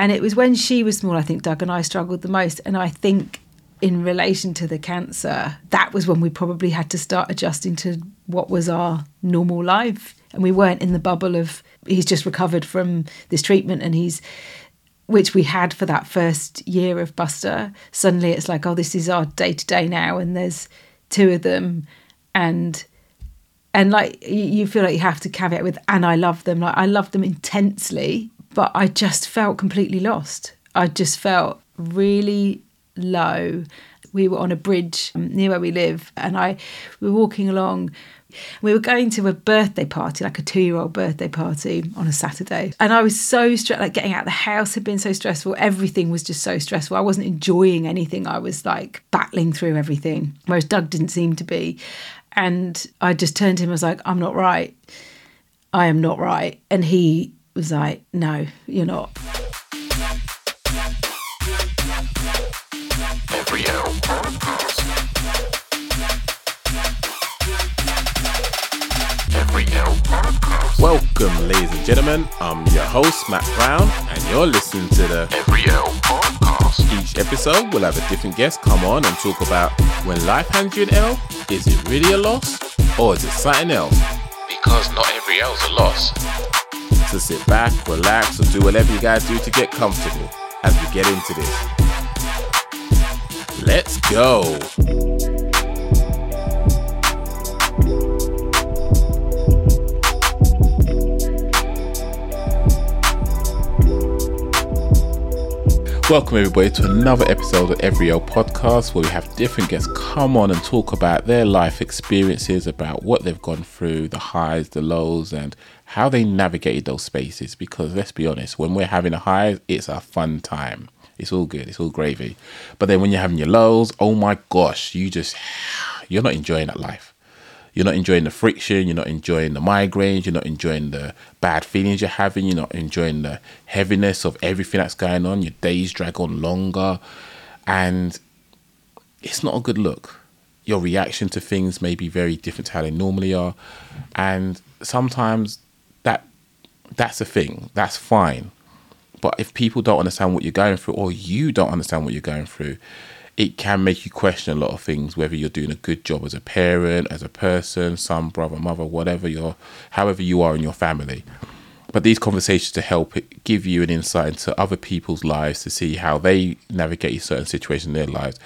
And it was when she was small, I think Doug and I struggled the most. And I think in relation to the cancer, that was when we probably had to start adjusting to what was our normal life. And we weren't in the bubble of he's just recovered from this treatment and he's which we had for that first year of Buster. Suddenly it's like, oh, this is our day to day now, and there's two of them, and and like you feel like you have to caveat with, and I love them, like I love them intensely, but I just felt completely lost. I just felt really low. We were on a bridge um, near where we live, and I we were walking along. We were going to a birthday party, like a two-year-old birthday party, on a Saturday, and I was so stressed. Like getting out of the house had been so stressful. Everything was just so stressful. I wasn't enjoying anything. I was like battling through everything, whereas Doug didn't seem to be. And I just turned to him. I was like, "I'm not right. I am not right." And he was like, "No, you're not." Every L podcast. Every L podcast. Welcome, ladies and gentlemen. I'm your host, Matt Brown, and you're listening to the Every L podcast. each episode. We'll have a different guest come on and talk about when life hands you an L, is it really a loss or is it something else? Because not every L's a loss. So sit back, relax, or do whatever you guys do to get comfortable as we get into this. Let's go. Welcome, everybody, to another episode of Every L Podcast where we have different guests come on and talk about their life experiences, about what they've gone through, the highs, the lows, and how they navigated those spaces. Because let's be honest, when we're having a high, it's a fun time. It's all good, it's all gravy. But then when you're having your lows, oh my gosh, you just, you're not enjoying that life. You're not enjoying the friction. You're not enjoying the migraines. You're not enjoying the bad feelings you're having. You're not enjoying the heaviness of everything that's going on. Your days drag on longer. And it's not a good look. Your reaction to things may be very different to how they normally are. And sometimes that's a thing. That's fine. But if people don't understand what you're going through or you don't understand what you're going through, it can make you question a lot of things, whether you're doing a good job as a parent, as a person, son, brother, mother, whatever you're, however you are in your family. But these conversations to help give you an insight into other people's lives to see how they navigate a certain situations in their lives.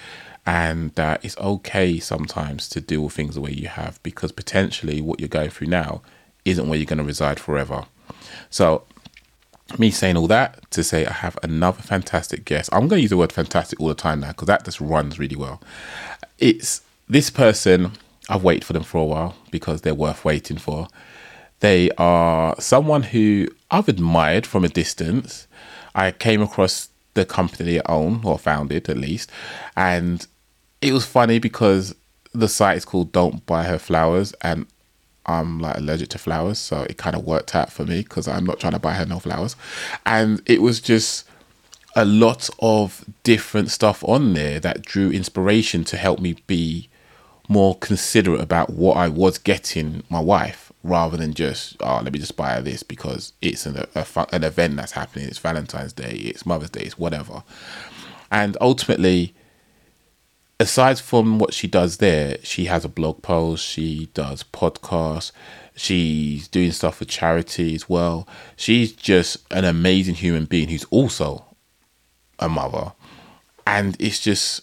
And that it's okay sometimes to deal with things the way you have because potentially what you're going through now isn't where you're going to reside forever. So me saying all that to say I have another fantastic guest. I'm going to use the word fantastic all the time now because that just runs really well. It's this person, I've waited for them for a while because they're worth waiting for. They are someone who I've admired from a distance. I came across the company they own or founded at least, and it was funny because the site is called Don't Buy Her Flowers, and I'm like allergic to flowers, so it kind of worked out for me because I'm not trying to buy her no flowers. And it was just a lot of different stuff on there that drew inspiration to help me be more considerate about what I was getting my wife rather than just, oh, let me just buy her this because it's an, a, an event that's happening. It's Valentine's Day, it's Mother's Day, it's whatever. And ultimately, aside from what she does there, she has a blog post, she does podcasts, she's doing stuff for charity as well. She's just an amazing human being who's also a mother. And it's just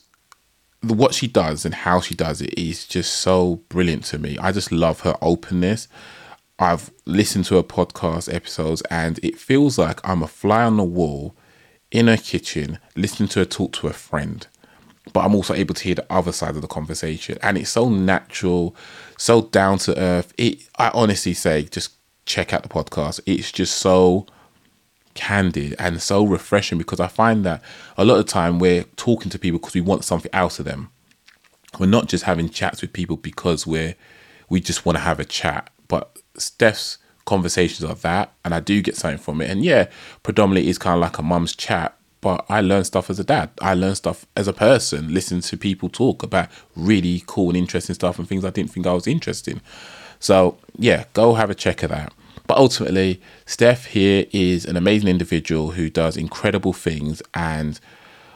what she does and how she does it is just so brilliant to me. I just love her openness. I've listened to her podcast episodes and it feels like I'm a fly on the wall in her kitchen listening to her talk to a friend but I'm also able to hear the other side of the conversation. And it's so natural, so down to earth. It I honestly say, just check out the podcast. It's just so candid and so refreshing because I find that a lot of time we're talking to people because we want something out of them. We're not just having chats with people because we're we just want to have a chat. But Steph's conversations are that, and I do get something from it. And yeah, predominantly it's kind of like a mum's chat, but I learn stuff as a dad. I learn stuff as a person, listening to people talk about really cool and interesting stuff and things I didn't think I was interested in. So yeah, go have a check of that. But ultimately, Steph here is an amazing individual who does incredible things and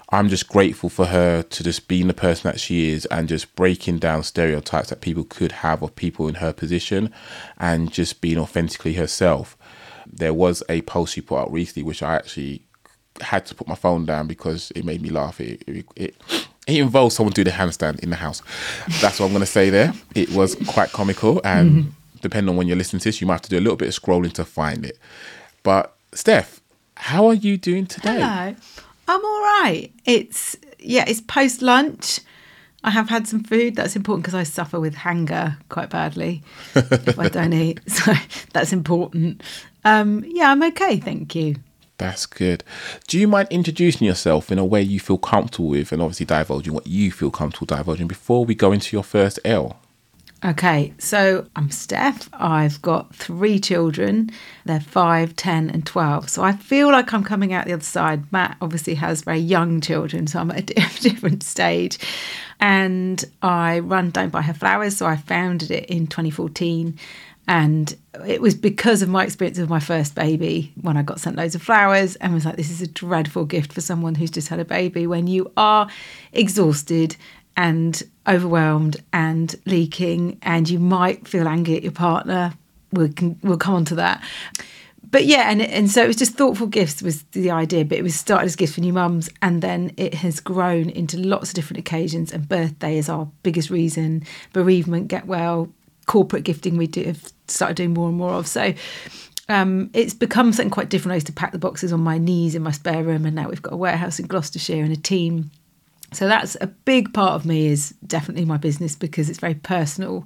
I'm just grateful for her to just being the person that she is and just breaking down stereotypes that people could have of people in her position and just being authentically herself. There was a post she put out recently which I actually had to put my phone down because it made me laugh. It it, it, it involved someone doing a handstand in the house. That's what I'm going to say there. It was quite comical, and depending on when you're listening to this, you might have to do a little bit of scrolling to find it. But Steph, how are you doing today? Hello. I'm all right. It's yeah, it's post lunch. I have had some food. That's important because I suffer with hunger quite badly if I don't eat. So that's important. Um, yeah, I'm okay. Thank you. That's good. Do you mind introducing yourself in a way you feel comfortable with, and obviously divulging what you feel comfortable divulging before we go into your first L? Okay, so I'm Steph. I've got three children. They're 5, 10, and 12. So I feel like I'm coming out the other side. Matt obviously has very young children, so I'm at a different stage. And I run Don't Buy Her Flowers. So I founded it in 2014. And it was because of my experience with my first baby when I got sent loads of flowers and was like, this is a dreadful gift for someone who's just had a baby when you are exhausted and overwhelmed and leaking and you might feel angry at your partner. We'll, we'll come on to that. But yeah, and and so it was just thoughtful gifts was the idea, but it was started as gifts for new mums, and then it has grown into lots of different occasions. And birthday is our biggest reason. Bereavement, get well, corporate gifting we do have started doing more and more of. So um, it's become something quite different. I used to pack the boxes on my knees in my spare room, and now we've got a warehouse in Gloucestershire and a team. So that's a big part of me is definitely my business because it's very personal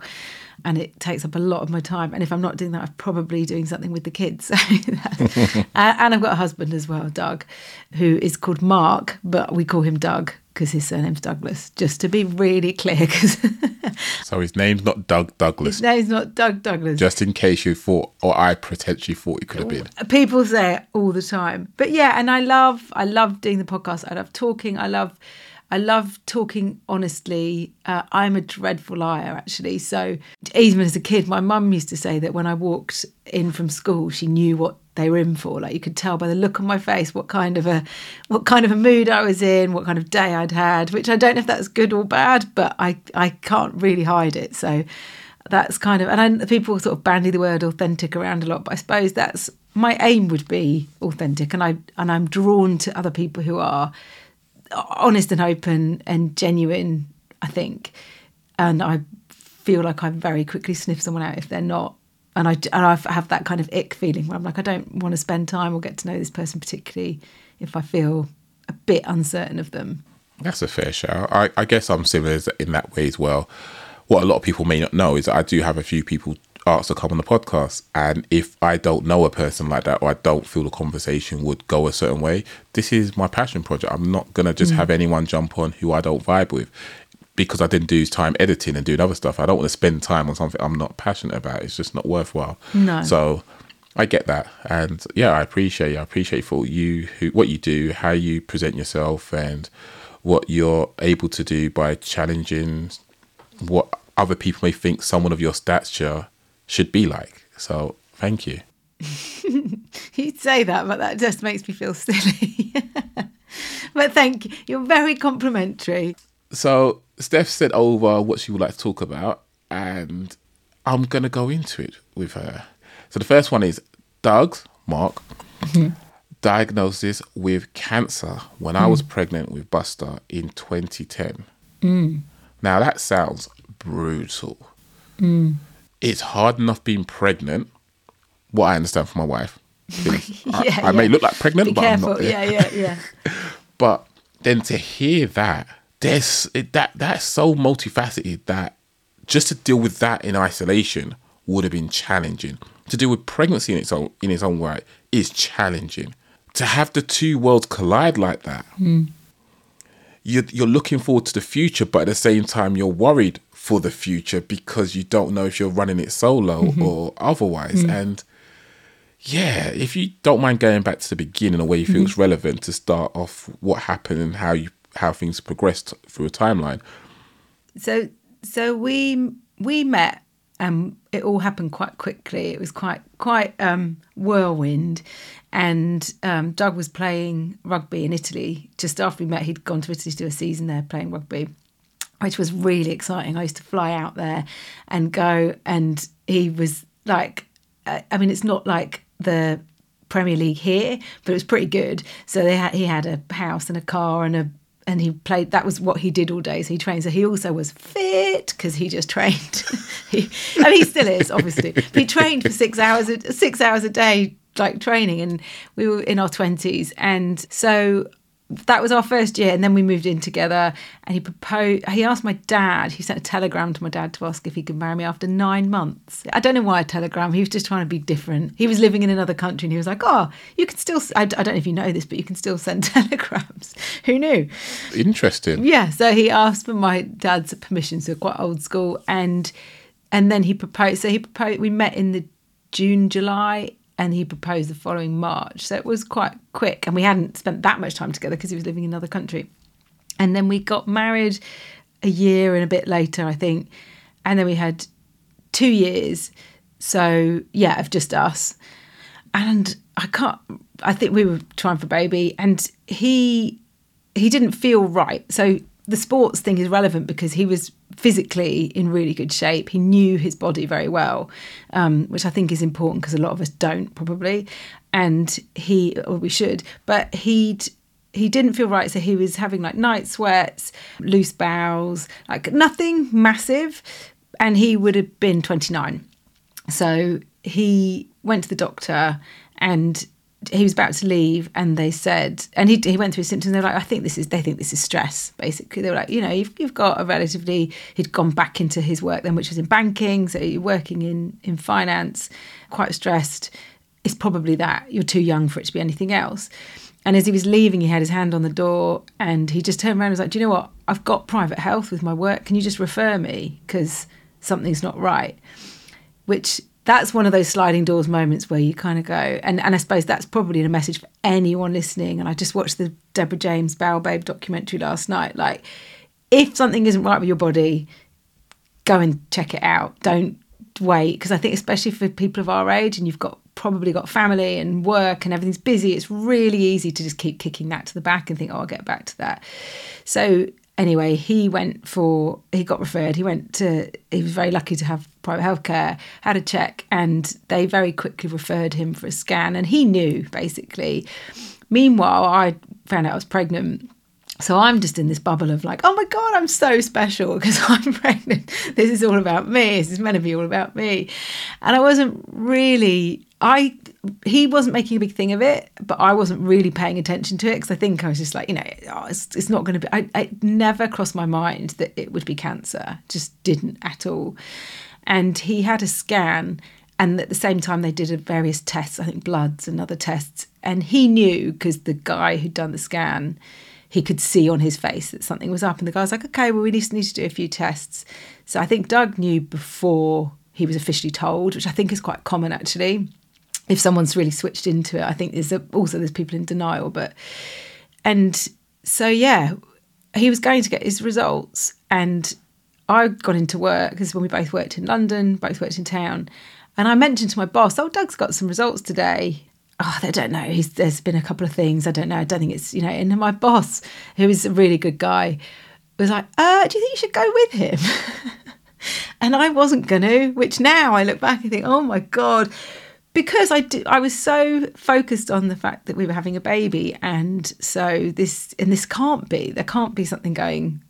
and it takes up a lot of my time. And if I'm not doing that, I'm probably doing something with the kids. and I've got a husband as well, Doug, who is called Mark, but we call him Doug because his surname's Douglas, just to be really clear. Because So his name's not Doug Douglas, his name's not Doug Douglas. just in case you thought, or I potentially thought it could have been. Oh, people say it all the time but yeah and i love i love doing the podcast i love talking i love i love talking honestly. Uh, i'm a dreadful liar actually. So even as a kid my mum used to say that when i walked in from school she knew what they were in for. Like you could tell by the look on my face what kind of a what kind of a mood i was in what kind of day i'd had which i don't know if that's good or bad but i i can't really hide it. So that's kind of and I, people sort of bandy the word authentic around a lot but i suppose that's my aim would be authentic and i and i'm drawn to other people who are honest and open and genuine i think and i feel like i very quickly sniff someone out if they're not and i and i have that kind of ick feeling where i'm like i don't want to spend time or get to know this person particularly if i feel a bit uncertain of them That's a fair shout. I, I guess I'm similar in that way as well. What a lot of people may not know is I do have a few people ask to come on the podcast, and if I don't know a person like that or I don't feel the conversation would go a certain way, this is my passion project. I'm not gonna just have mm. anyone jump on who I don't vibe with. Because I didn't do time editing and doing other stuff. I don't want to spend time on something I'm not passionate about. It's just not worthwhile. No. So I get that, and yeah, I appreciate. You. I appreciate for you who what you do, how you present yourself, and what you're able to do by challenging what other people may think someone of your stature should be like. So thank you. You'd say that, but that just makes me feel silly. but thank you. You're very complimentary. So Steph said over what she would like to talk about, and I'm gonna go into it with her. So the first one is Doug's Mark diagnosis with cancer when I was mm. pregnant with Buster in 2010. Mm. Now that sounds brutal. Mm. It's hard enough being pregnant. What I understand from my wife. Because I- Yeah, I, may look like pregnant, Be but I'm careful. not. Yeah, yeah, yeah. But then to hear that, there's it, that that's so multifaceted that just to deal with that in isolation would have been challenging. To deal with pregnancy in its own in its own right is challenging. To have the two worlds collide like that, hmm. You're you're looking forward to the future, but at the same time you're worried for the future because you don't know if you're running it solo mm-hmm. or otherwise. Mm. And yeah, if you don't mind going back to the beginning or where you feel it's mm-hmm. relevant to start off what happened and how you how things progressed through a timeline. So, so we we met and it all happened quite quickly. It was quite quite um, whirlwind, and um, Doug was playing rugby in Italy just after we met. He'd gone to Italy to do a season there playing rugby, which was really exciting. I used to fly out there and go, and he was like, uh, I mean, it's not like the Premier League here, but it was pretty good. So they had he had a house and a car and a and he played. That was what he did all day. So he trained. So he also was fit because he just trained. he, and he still is, obviously. He trained for six hours, six hours a day, like training. And we were in our twenties, and so that was our first year and then we moved in together and he proposed he asked my dad he sent a telegram to my dad to ask if he could marry me after nine months. I don't know why a telegram he was just trying to be different. He was living in another country and he was like oh you can still I, I don't know if you know this but you can still send telegrams. Who knew? Interesting. yeah so he asked for my dad's permission so quite old school and and then he proposed so he proposed we met in the june july and he proposed the following march. So it was quite quick and we hadn't spent that much time together because he was living in another country. And then we got married a year and a bit later i think and then we had two years. So yeah of just us. And i can't i think we were trying for baby and he he didn't feel right. So the sports thing is relevant because he was physically in really good shape. He knew his body very well, um, which I think is important because a lot of us don't probably. And he, or we should, but he'd he didn't feel right, so he was having like night sweats, loose bowels, like nothing massive, and he would have been twenty nine. So he went to the doctor and he was about to leave and they said and he, he went through his symptoms. They were like i think this is they think this is stress basically. They were like you know you've, you've got a relatively he'd gone back into his work then which was in banking so you're working in in finance quite stressed. It's probably that. You're too young for it to be anything else. And as he was leaving he had his hand on the door and he just turned around and was like do you know what? I've got private health with my work. Can you just refer me? Because something's not right. Which that's one of those sliding doors moments where you kind of go and, and I suppose that's probably a message for anyone listening and I just watched the Deborah James Bowel Babe documentary last night like if something isn't right with your body go and check it out don't wait because I think especially for people of our age and you've got probably got family and work and everything's busy it's really easy to just keep kicking that to the back and think oh I'll get back to that so anyway, he went for he got referred. He went to he was very lucky to have private healthcare, had a check, and they very quickly referred him for a scan. And he knew basically. Meanwhile, I found out I was pregnant. So I'm just in this bubble of like, oh my God, I'm so special because I'm pregnant. This is all about me. This is meant to be all about me. And I wasn't really, I, he wasn't making a big thing of it, but I wasn't really paying attention to it because I think I was just like, you know, oh, it's, it's not going to be, I, it never crossed my mind that it would be cancer. Just didn't at all. And he had a scan and at the same time they did various tests i think bloods and other tests. And he knew because the guy who'd done the scan he could see on his face that something was up. And the guy was like okay well we just need to do a few tests. So i think doug knew before he was officially told which i think is quite common actually. If someone's really switched into it i think there's a, also there's people in denial but and so yeah he was going to get his results and I got into work because when we both worked in London, both worked in town, and I mentioned to my boss, "Oh, Doug's got some results today." Oh, I don't know. He's, there's been a couple of things. I don't know. I don't think it's you know. And my boss, who is a really good guy, was like, "Uh, do you think you should go with him?" and I wasn't going to. Which now I look back and think, "Oh my god." Because I, did, I was so focused on the fact that we were having a baby, and so this and this can't be. There can't be something going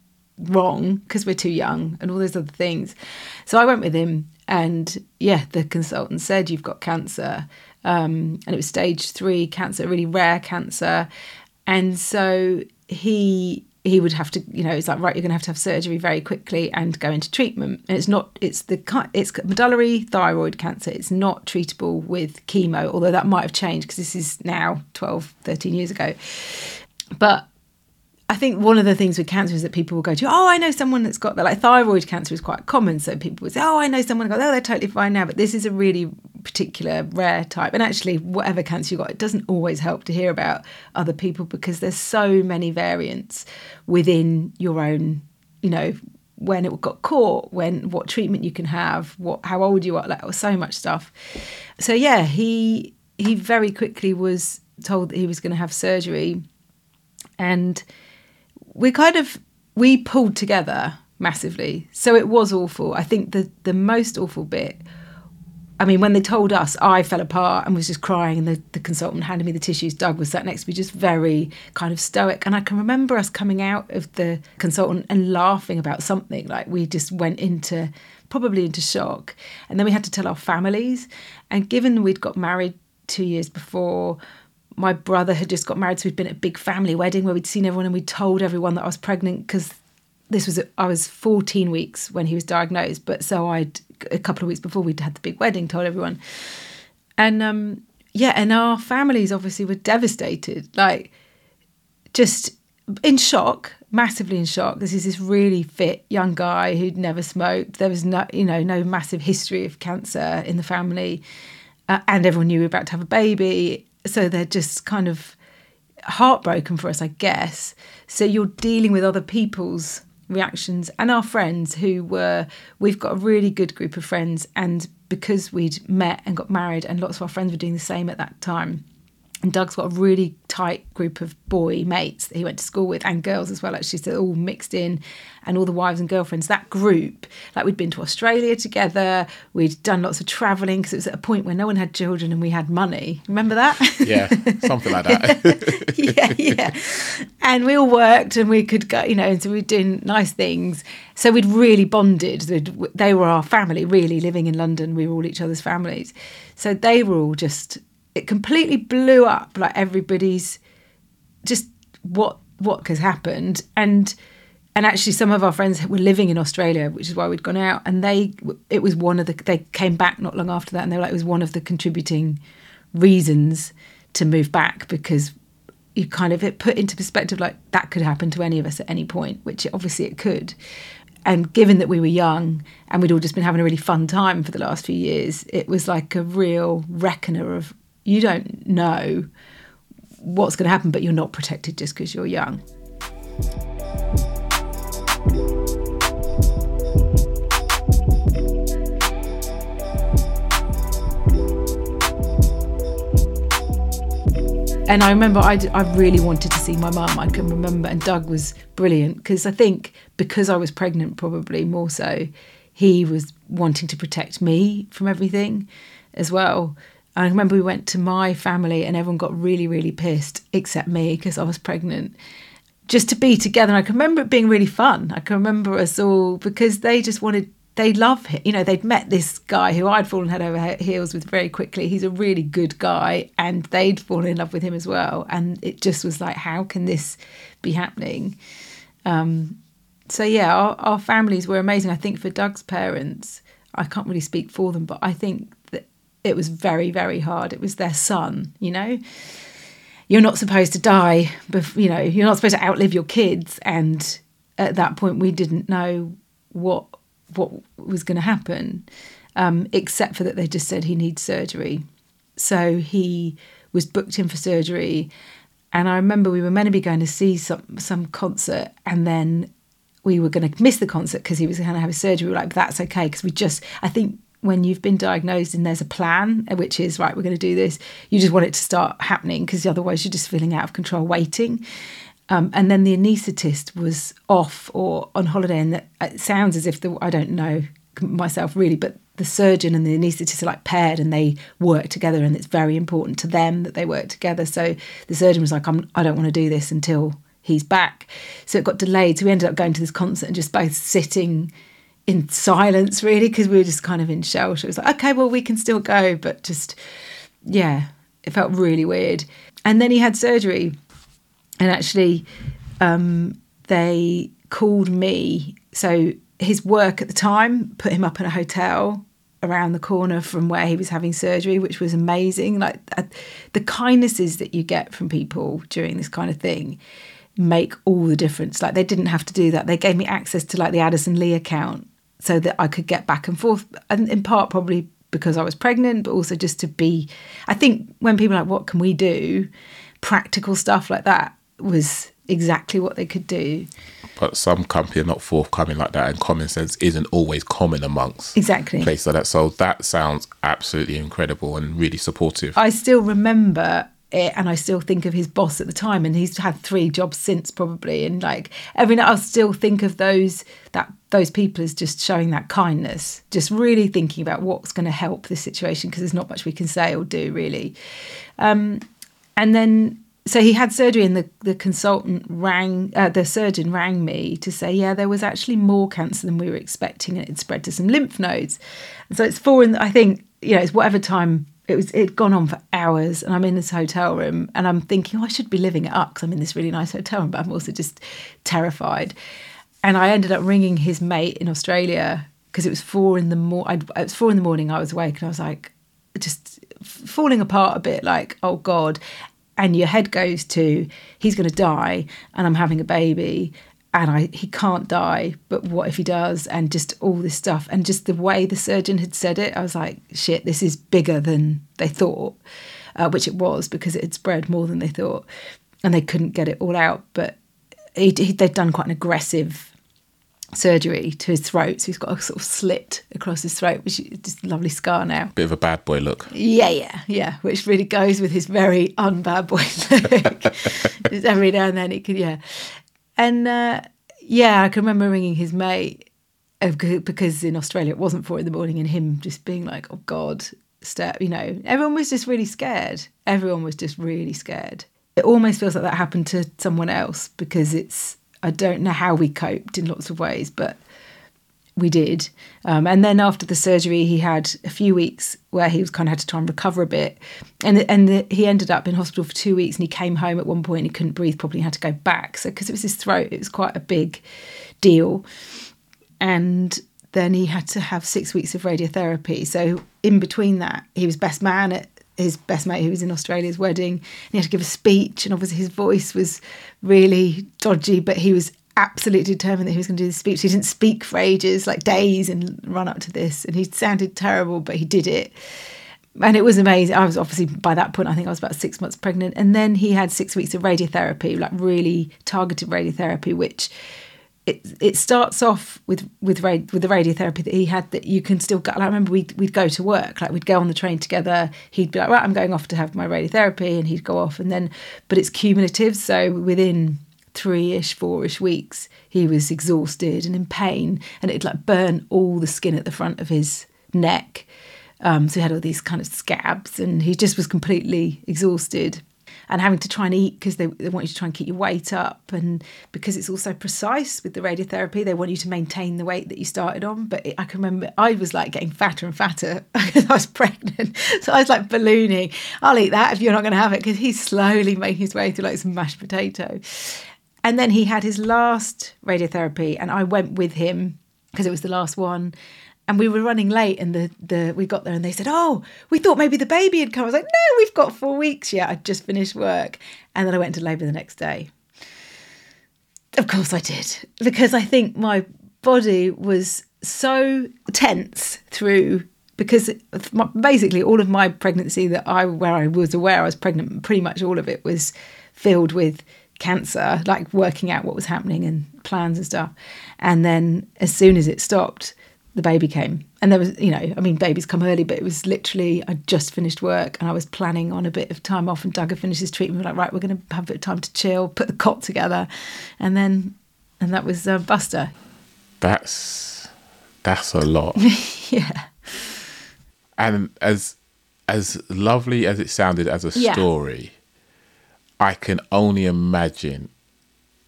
wrong because we're too young and all those other things. So I went with him, and yeah, the consultant said you've got cancer, um, and it was stage three cancer, really rare cancer, and so he he would have to, you know, it's like right, you're going to have to have surgery very quickly and go into treatment. And it's not, it's the it's medullary thyroid cancer. It's not treatable with chemo, although that might have changed because this is now 12, 13 years ago. But I think one of the things with cancer is that people will go to, oh, I know someone that's got that. Like thyroid cancer is quite common. So people would say, oh, I know someone got that. Oh, they're totally fine now. But this is a really particular rare type. And actually, whatever cancer you got, it doesn't always help to hear about other people because there's so many variants within your own, you know, when it got caught, when what treatment you can have, what how old you are, like so much stuff. So yeah, he he very quickly was told that he was going to have surgery, and we kind of we pulled together massively. So it was awful. I think the the most awful bit. I mean, when they told us, I fell apart and was just crying, and the, the consultant handed me the tissues. Doug was sat next to me, just very kind of stoic. And I can remember us coming out of the consultant and laughing about something. Like we just went into probably into shock. And then we had to tell our families. And given we'd got married two years before, my brother had just got married, so we'd been at a big family wedding where we'd seen everyone and we'd told everyone that I was pregnant because this was I was 14 weeks when he was diagnosed, but so I'd a couple of weeks before we'd had the big wedding, told everyone, and um, yeah, and our families obviously were devastated, like just in shock, massively in shock. This is this really fit young guy who'd never smoked. There was no, you know, no massive history of cancer in the family, uh, and everyone knew we were about to have a baby, so they're just kind of heartbroken for us, I guess. So you're dealing with other people's reactions and our friends who were we've got a really good group of friends and because we'd met and got married and lots of our friends were doing the same at that time and Doug's got a really tight group of boy mates that he went to school with and girls as well actually so all mixed in and all the wives and girlfriends that group like we'd been to Australia together we'd done lots of traveling because it was at a point where no one had children and we had money remember that Yeah, something like that. yeah, yeah. And we all worked and we could go, you know, and so we were doing nice things. So we'd really bonded. They'd- They were our family, really, living in London. We were all each other's families. So they were all just, it completely blew up like everybody's just what what has happened. And and actually some of our friends were living in Australia which is why we'd gone out and they it was one of the they came back not long after that and they were like it was one of the contributing reasons to move back because you kind of it put into perspective like that could happen to any of us at any point which obviously it could. And given that we were young and we'd all just been having a really fun time for the last few years it was like a real reckoner of you don't know what's going to happen but you're not protected just because you're young and I remember I really wanted to see my mum. I can remember, and Doug was brilliant because I think because I was pregnant, probably more so, he was wanting to protect me from everything as well. I remember we went to my family and everyone got really, really pissed except me because I was pregnant. Just to be together. And I can remember it being really fun. I can remember us all because they just wanted, they love him. You know, they'd met this guy who I'd fallen head over heels with very quickly. He's a really good guy and they'd fallen in love with him as well. And it just was like, how can this be happening? Um, so yeah, our, our families were amazing. I think for Doug's parents, I can't really speak for them, but I think it was very, very hard. It was their son, you know. You're not supposed to die, bef- you know. You're not supposed to outlive your kids, and at that point, we didn't know what what was going to happen, um, except for that they just said he needs surgery. So he was booked in for surgery, and I remember we were meant to be going to see some some concert, and then we were going to miss the concert because he was going to have a surgery. We were like, that's okay because we just, I think when you've been diagnosed and there's a plan, which is right, we're going to do this, you just want it to start happening because otherwise you're just feeling out of control, waiting. Um, and then the anaesthetist was off or on holiday, and that, it sounds as if the I don't know myself really, but the surgeon and the anaesthetist are like paired and they work together, and it's very important to them that they work together. So the surgeon was like, I'm, I don't want to do this until he's back. So it got delayed. So we ended up going to this concert and just both sitting in silence, really, because we were just kind of in shelter. It was like, okay, well, we can still go, but just, yeah, it felt really weird. And then he had surgery, and actually, um, they called me. So his work at the time put him up in a hotel around the corner from where he was having surgery, which was amazing. Like uh, the kindnesses that you get from people during this kind of thing make all the difference. Like they didn't have to do that. They gave me access to like the Addison Lee account so that I could get back and forth. And in part, probably because I was pregnant, but also just to be. I think when people are like, "What can we do?" Practical stuff like that was exactly what they could do. But some company are not forthcoming like that, and common sense isn't always common amongst Exactly. places like that. So that sounds absolutely incredible and really supportive. I still remember it and I still think of his boss at the time and he's had three jobs since probably and like every night I'll still think of those that those people is just showing that kindness just really thinking about what's going to help this situation because there's not much we can say or do really. Um, and then so he had surgery and the, the consultant rang uh, the surgeon rang me to say yeah there was actually more cancer than we were expecting and it spread to some lymph nodes. And so it's four in i think you know it's whatever time it was it'd gone on for hours and i'm in this hotel room and i'm thinking oh, i should be living it up because i'm in this really nice hotel room but i'm also just terrified and i ended up ringing his mate in australia because it was four in the morning it was four in the morning i was awake and i was like just falling apart a bit like oh god. And your head goes to he's going to die and i'm having a baby and I, he can't die but what if he does? And just all this stuff. And just the way the surgeon had said it i was like shit this is bigger than they thought uh, which it was because it had spread more than they thought. And they couldn't get it all out but he, he, they'd done quite an aggressive surgery to his throat so he's got a sort of slit across his throat which is just a lovely scar now Bit of a bad boy look. yeah, yeah, yeah. Which really goes with his very unbad boy look. Every now and then it could, yeah. And uh, yeah, I can remember ringing his mate uh, because in Australia it wasn't four in the morning, and him just being like, "Oh God, Steph," you know. Everyone was just really scared. Everyone was just really scared. It almost feels like that happened to someone else because it's. I don't know how we coped in lots of ways, but we did. Um, and then after the surgery, he had a few weeks where he was kind of had to try and recover a bit. And and the, he ended up in hospital for two weeks and he came home at one point and he couldn't breathe properly and had to go back. So, because it was his throat, it was quite a big deal. And then he had to have six weeks of radiotherapy. So, in between that, he was best man at his best mate who was in Australia's wedding. And he had to give a speech, and obviously his voice was really dodgy, but he was absolutely determined that he was going to do the speech. He didn't speak for ages, like days, and run up to this. And he sounded terrible, but he did it. And it was amazing. I was obviously by that point, I think I was about six months pregnant. And then he had six weeks of radiotherapy, like really targeted radiotherapy, which it it starts off with with with the radiotherapy that he had that you can still go. I remember we'd we'd go to work, like we'd go on the train together. He'd be like, right, I'm going off to have my radiotherapy, and he'd go off, and then but it's cumulative. So within three-ish, four-ish weeks, he was exhausted and in pain, and it'd like burn all the skin at the front of his neck. Um, so he had all these kind of scabs, and he just was completely exhausted and having to try and eat because they, they want you to try and keep your weight up. And because it's also precise with the radiotherapy they want you to maintain the weight that you started on. But it, i can remember i was like getting fatter and fatter because i was pregnant. So i was like ballooning. I'll eat that if you're not going to have it because he's slowly making his way through like some mashed potato. And then he had his last radiotherapy and i went with him because it was the last one and we were running late and the, the we got there and they said oh we thought maybe the baby had come. I was like no we've got four weeks yet. I'd just finished work. And then i went to labour the next day. Of course i did because i think my body was so tense through because basically all of my pregnancy that i where i was aware i was pregnant pretty much all of it was filled with cancer like working out what was happening and plans and stuff. And then as soon as it stopped the baby came and there was you know i mean babies come early but it was literally i just finished work and i was planning on a bit of time off and doug had finished his treatment we like right we're going to have a bit of time to chill put the cot together and then and that was uh, buster That's that's a lot. yeah and as as lovely as it sounded as a Yeah. story, I can only imagine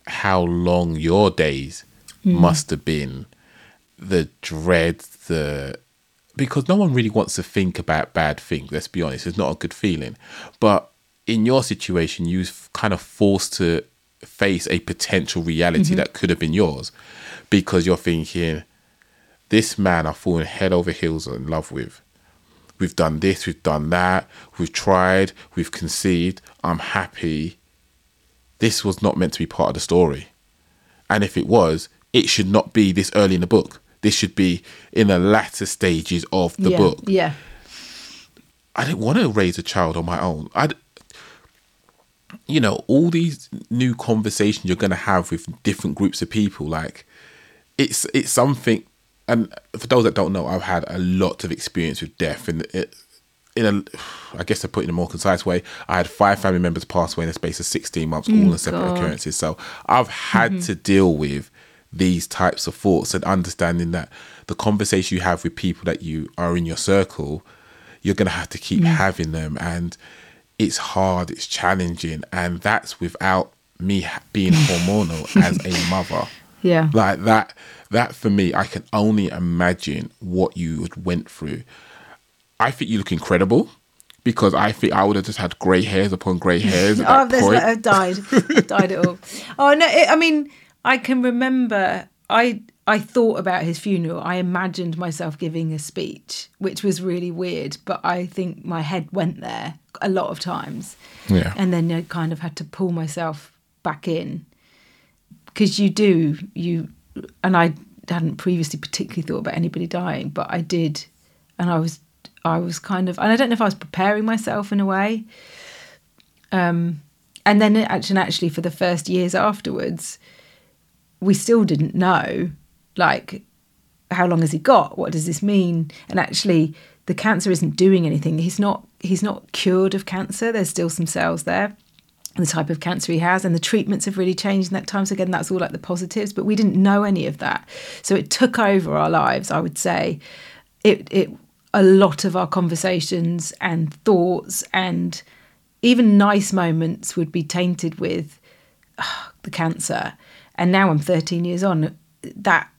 how long your days Mm. must have been. The dread, the because no one really wants to think about bad things. Let's be honest; it's not a good feeling. But in your situation, you kind of forced to face a potential reality mm-hmm. that could have been yours, because you're thinking, "This man I've fallen head over heels in love with." we've done this, we've done that, we've tried, we've conceived, I'm happy. This was not meant to be part of the story. And if it was, it should not be this early in the book. This should be in the latter stages of the yeah book. yeah I didn't want to raise a child on my own. I you know, all these new conversations you're going to have with different groups of people, like it's it's something. And for those that don't know, I've had a lot of experience with death, and it, in a, I guess to put it in a more concise way, I had five family members pass away in the space of 16 months, all mm, in separate God. occurrences. So I've had mm-hmm. to deal with these types of thoughts and understanding that the conversation you have with people that you are in your circle, you're going to have to keep mm. having them. And it's hard, it's challenging. And that's without me being hormonal as a mother. Yeah. Like that, that for me, I can only imagine what you went through. I think you look incredible because I think I would have just had grey hairs upon grey hairs at Oh, that point. I've dyed. I've dyed it all. Oh no! It, I mean, I can remember. I I thought about his funeral. I imagined myself giving a speech, which was really weird. But I think my head went there a lot of times, Yeah. and then I kind of had to pull myself back in because you do you. And I hadn't previously particularly thought about anybody dying, but I did, and I was I was kind of, and I don't know if I was preparing myself in a way um, and then it actually, actually for the first years afterwards, we still didn't know, like, how long has he got? What does this mean? And actually, the cancer isn't doing anything. He's not. He's not cured of cancer. There's still some cells there. And the type of cancer he has, and the treatments have really changed in that time. So again, that's all like the positives, but we didn't know any of that. So it took over our lives. I would say, it it a lot of our conversations and thoughts and even nice moments would be tainted with "Ah, the cancer. And now I'm 13 years on, that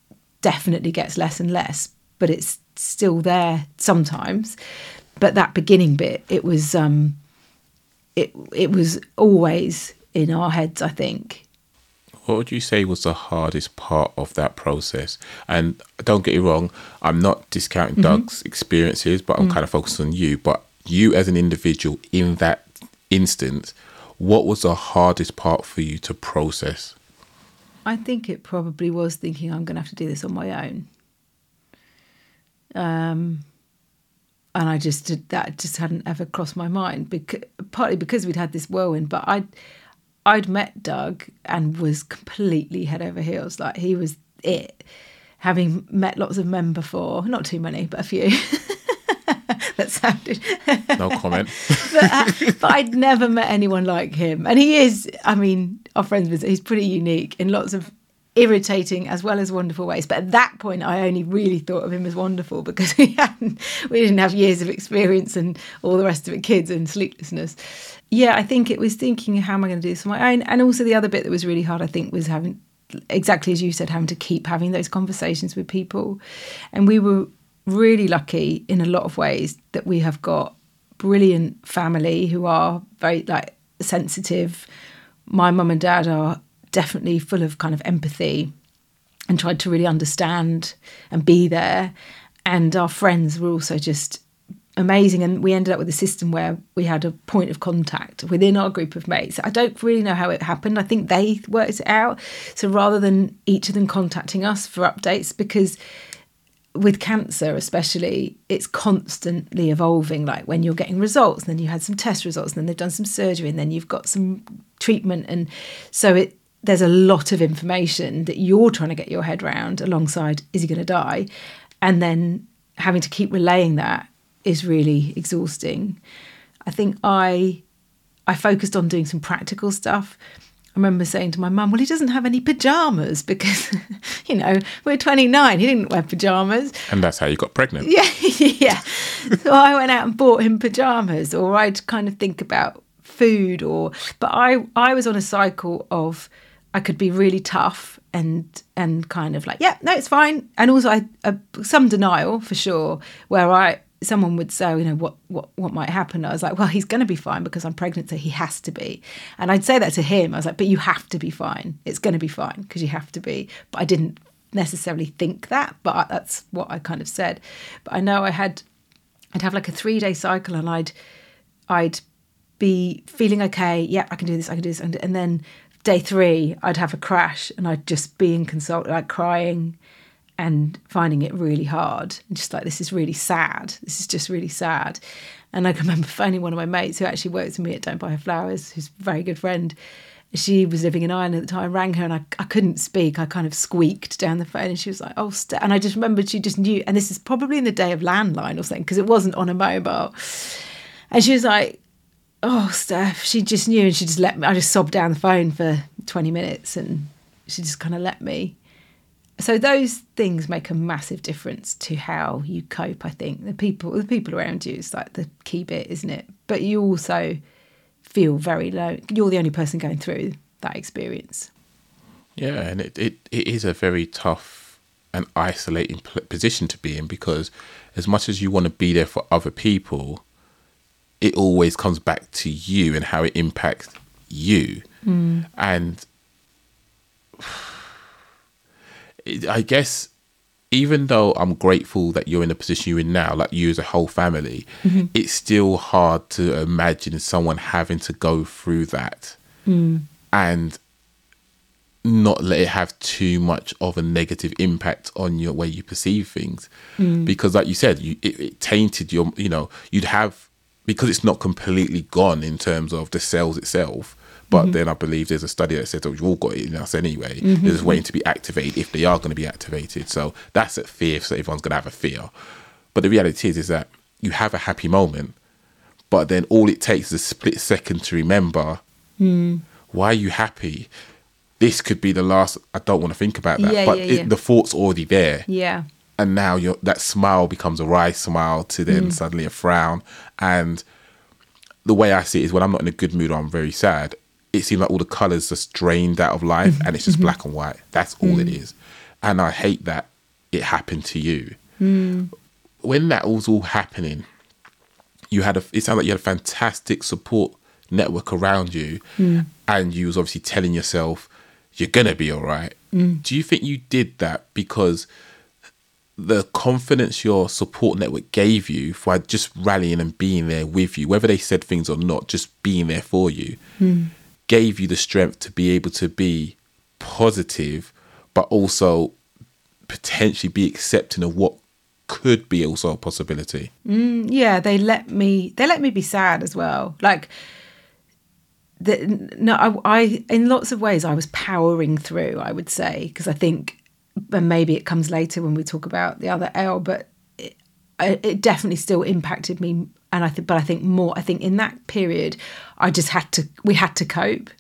definitely gets less and less, but it's still there sometimes. But that beginning bit, it was um it it was always in our heads, I think. What would you say was the hardest part of that process? And don't get me wrong, I'm not discounting Mm-hmm. Doug's experiences, but I'm Mm. kind of focused on you. But you as an individual in that instance, what was the hardest part for you to process? I think it probably was thinking I'm going to have to do this on my own. Um, and I just did that just hadn't ever crossed my mind because partly because we'd had this whirlwind, but I'd I'd met Doug and was completely head over heels. Like he was it. Having met lots of men before, not too many, but a few. that sounded No comment. but, uh, but I'd never met anyone like him. And he is, I mean, our friends visit, he's pretty unique in lots of irritating as well as wonderful ways. But at that point, I only really thought of him as wonderful because we hadn't, we didn't have years of experience and all the rest of it, kids and sleeplessness. Yeah, I think it was thinking, how am I going to do this on my own? And also the other bit that was really hard, I think, was having, exactly as you said, having to keep having those conversations with people. And we were really lucky in a lot of ways that we have got brilliant family who are very like sensitive. My mum and dad are definitely full of kind of empathy and tried to really understand and be there. And our friends were also just amazing. And we ended up with a system where we had a point of contact within our group of mates. I don't really know how it happened. I think they worked it out. So rather than each of them contacting us for updates, because with cancer especially it's constantly evolving. Like when you're getting results and then you had some test results and then they've done some surgery and then you've got some treatment and so it there's a lot of information that you're trying to get your head around alongside is he going to die? And then having to keep relaying that is really exhausting. I think i i focused on doing some practical stuff I remember saying to my mum, well, he doesn't have any pajamas because, you know, we're 29. He didn't wear pajamas. And that's how you got pregnant. Yeah, yeah. So I went out and bought him pajamas, or I'd kind of think about food, or but I I was on a cycle of I could be really tough and and kind of like yeah no it's fine, and also I uh, some denial for sure where I someone would say oh, you know what what what might happen I was like well he's going to be fine because I'm pregnant so he has to be and I'd say that to him I was like but you have to be fine it's going to be fine because you have to be but I didn't necessarily think that, but I- that's what I kind of said. But I know I had, I'd have like a three day cycle, and I'd, I'd be feeling okay. Yeah, I can do this. I can do this. And, and then day three, I'd have a crash, and I'd just be inconsolable, like crying, and finding it really hard and just like this is really sad this is just really sad and i can remember finding one of my mates who actually works with me at don't buy her flowers who's a very good friend she was living in Ireland at the time. I rang her and I, I couldn't speak. I kind of squeaked down the phone and she was like, "Oh," Ste-. and I just remembered she just knew. And this is probably in the day of landline or something because it wasn't on a mobile. And she was like, "Oh, Steph," she just knew and she just let me. I just sobbed down the phone for twenty minutes and she just kind of let me. So those things make a massive difference to how you cope. I think the people, the people around you is like the key bit, isn't it? But you also feel very low. You're the only person going through that experience. Yeah, and it, it, it is a very tough and isolating position to be in because as much as you want to be there for other people, it always comes back to you and how it impacts you. Hmm. And it, I guess even though I'm grateful that you're in the position you're in now, like you as a whole family, mm-hmm. it's still hard to imagine someone having to go through that mm. and not let it have too much of a negative impact on your way you perceive things. Mm. Because like you said you it, it tainted your you know you'd have because it's not completely gone in terms of the cells itself but mm-hmm. then I believe there's a study that says, oh, you've all got it in us anyway. Mm-hmm. They're just waiting to be activated if they are going to be activated. So that's a fear. So everyone's going to have a fear. But the reality is, is that you have a happy moment, but then all it takes is a split second to remember mm. why are you happy? This could be the last. I don't want to think about that, Yeah, but yeah, it, yeah. the thought's already there Yeah. and now you're, that smile becomes a wry smile to then Mm. suddenly a frown. And the way I see it is when I'm not in a good mood or I'm very sad, it seems like all the colors just drained out of life Mm-hmm. and it's just black and white. That's all it is. And I hate that it happened to you. Mm. When that was all happening, you had a, it sounded like you had a fantastic support network around you Mm. and you was obviously telling yourself you're gonna be all right. Mm. Do you think you did that because the confidence your support network gave you by just rallying and being there with you, whether they said things or not, just being there for you, gave you the strength to be able to be positive, but also potentially be accepting of what could be also a possibility. Mm, yeah they let me they let me be sad as well like the, no I, I in lots of ways i was powering through i would say because i think and maybe it comes later when we talk about the other l but it, it definitely still impacted me and i think but i think more i think in that period i just had to we had to cope.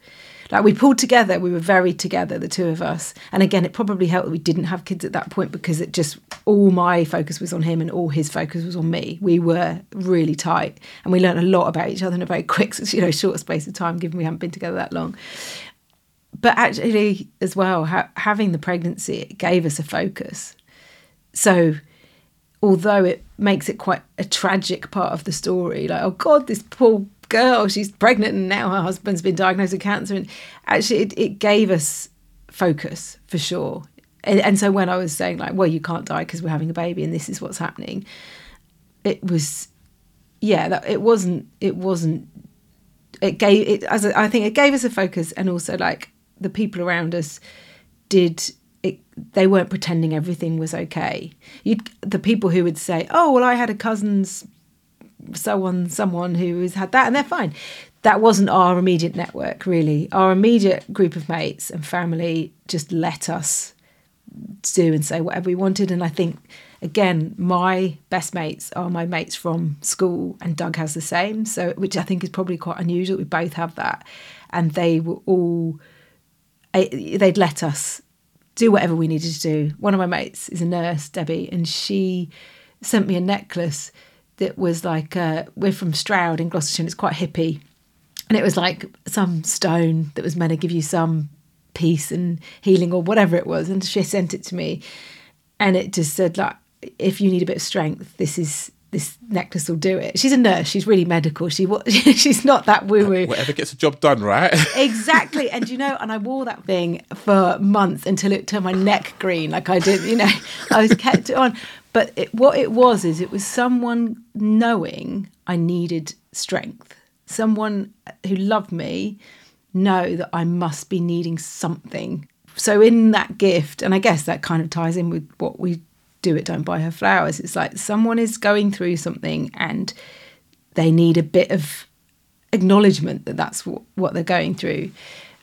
Like we pulled together we were very together the two of us. And again it probably helped that we didn't have kids at that point because it just all my focus was on him and all his focus was on me. We were really tight and we learned a lot about each other in a very quick you know short space of time given we haven't been together that long. But actually as well ha- having the pregnancy it gave us a focus. So although it makes it quite a tragic part of the story like oh god this poor girl she's pregnant and now her husband's been diagnosed with cancer. And actually it, it gave us focus for sure. And, and so when i was saying like well you can't die because we're having a baby and this is what's happening it was yeah that it wasn't it wasn't it gave it as a, I think it gave us a focus and also like the people around us did it they weren't pretending everything was okay you'd the people who would say oh well i had a cousin's so on someone who has had that and they're fine that wasn't our immediate network really our immediate group of mates and family just let us do and say whatever we wanted. And I think, again, my best mates are my mates from school, and Doug has the same. So, which I think is probably quite unusual. We both have that, and they were all eh, they'd let us do whatever we needed to do. One of my mates is a nurse, Debbie, and she sent me a necklace that was like uh, we're from Stroud in Gloucestershire. And it's quite hippie, and it was like some stone that was meant to give you some peace and healing or whatever it was. And she sent it to me, and it just said like, if you need a bit of strength, this is this necklace will do it. She's a nurse. She's really medical. She she's not that uh, woo woo. Whatever gets the job done, right? Exactly. And you know, and I wore that thing for months until it turned my neck green. Like I did, you know, I was kept it on. But it, what it was is it was someone knowing I needed strength. Someone who loved me know that I must be needing something so in that gift, and I guess that kind of ties in with what we do it Don't Buy Her Flowers. It's like someone is going through something and they need a bit of acknowledgement that that's what, what they're going through.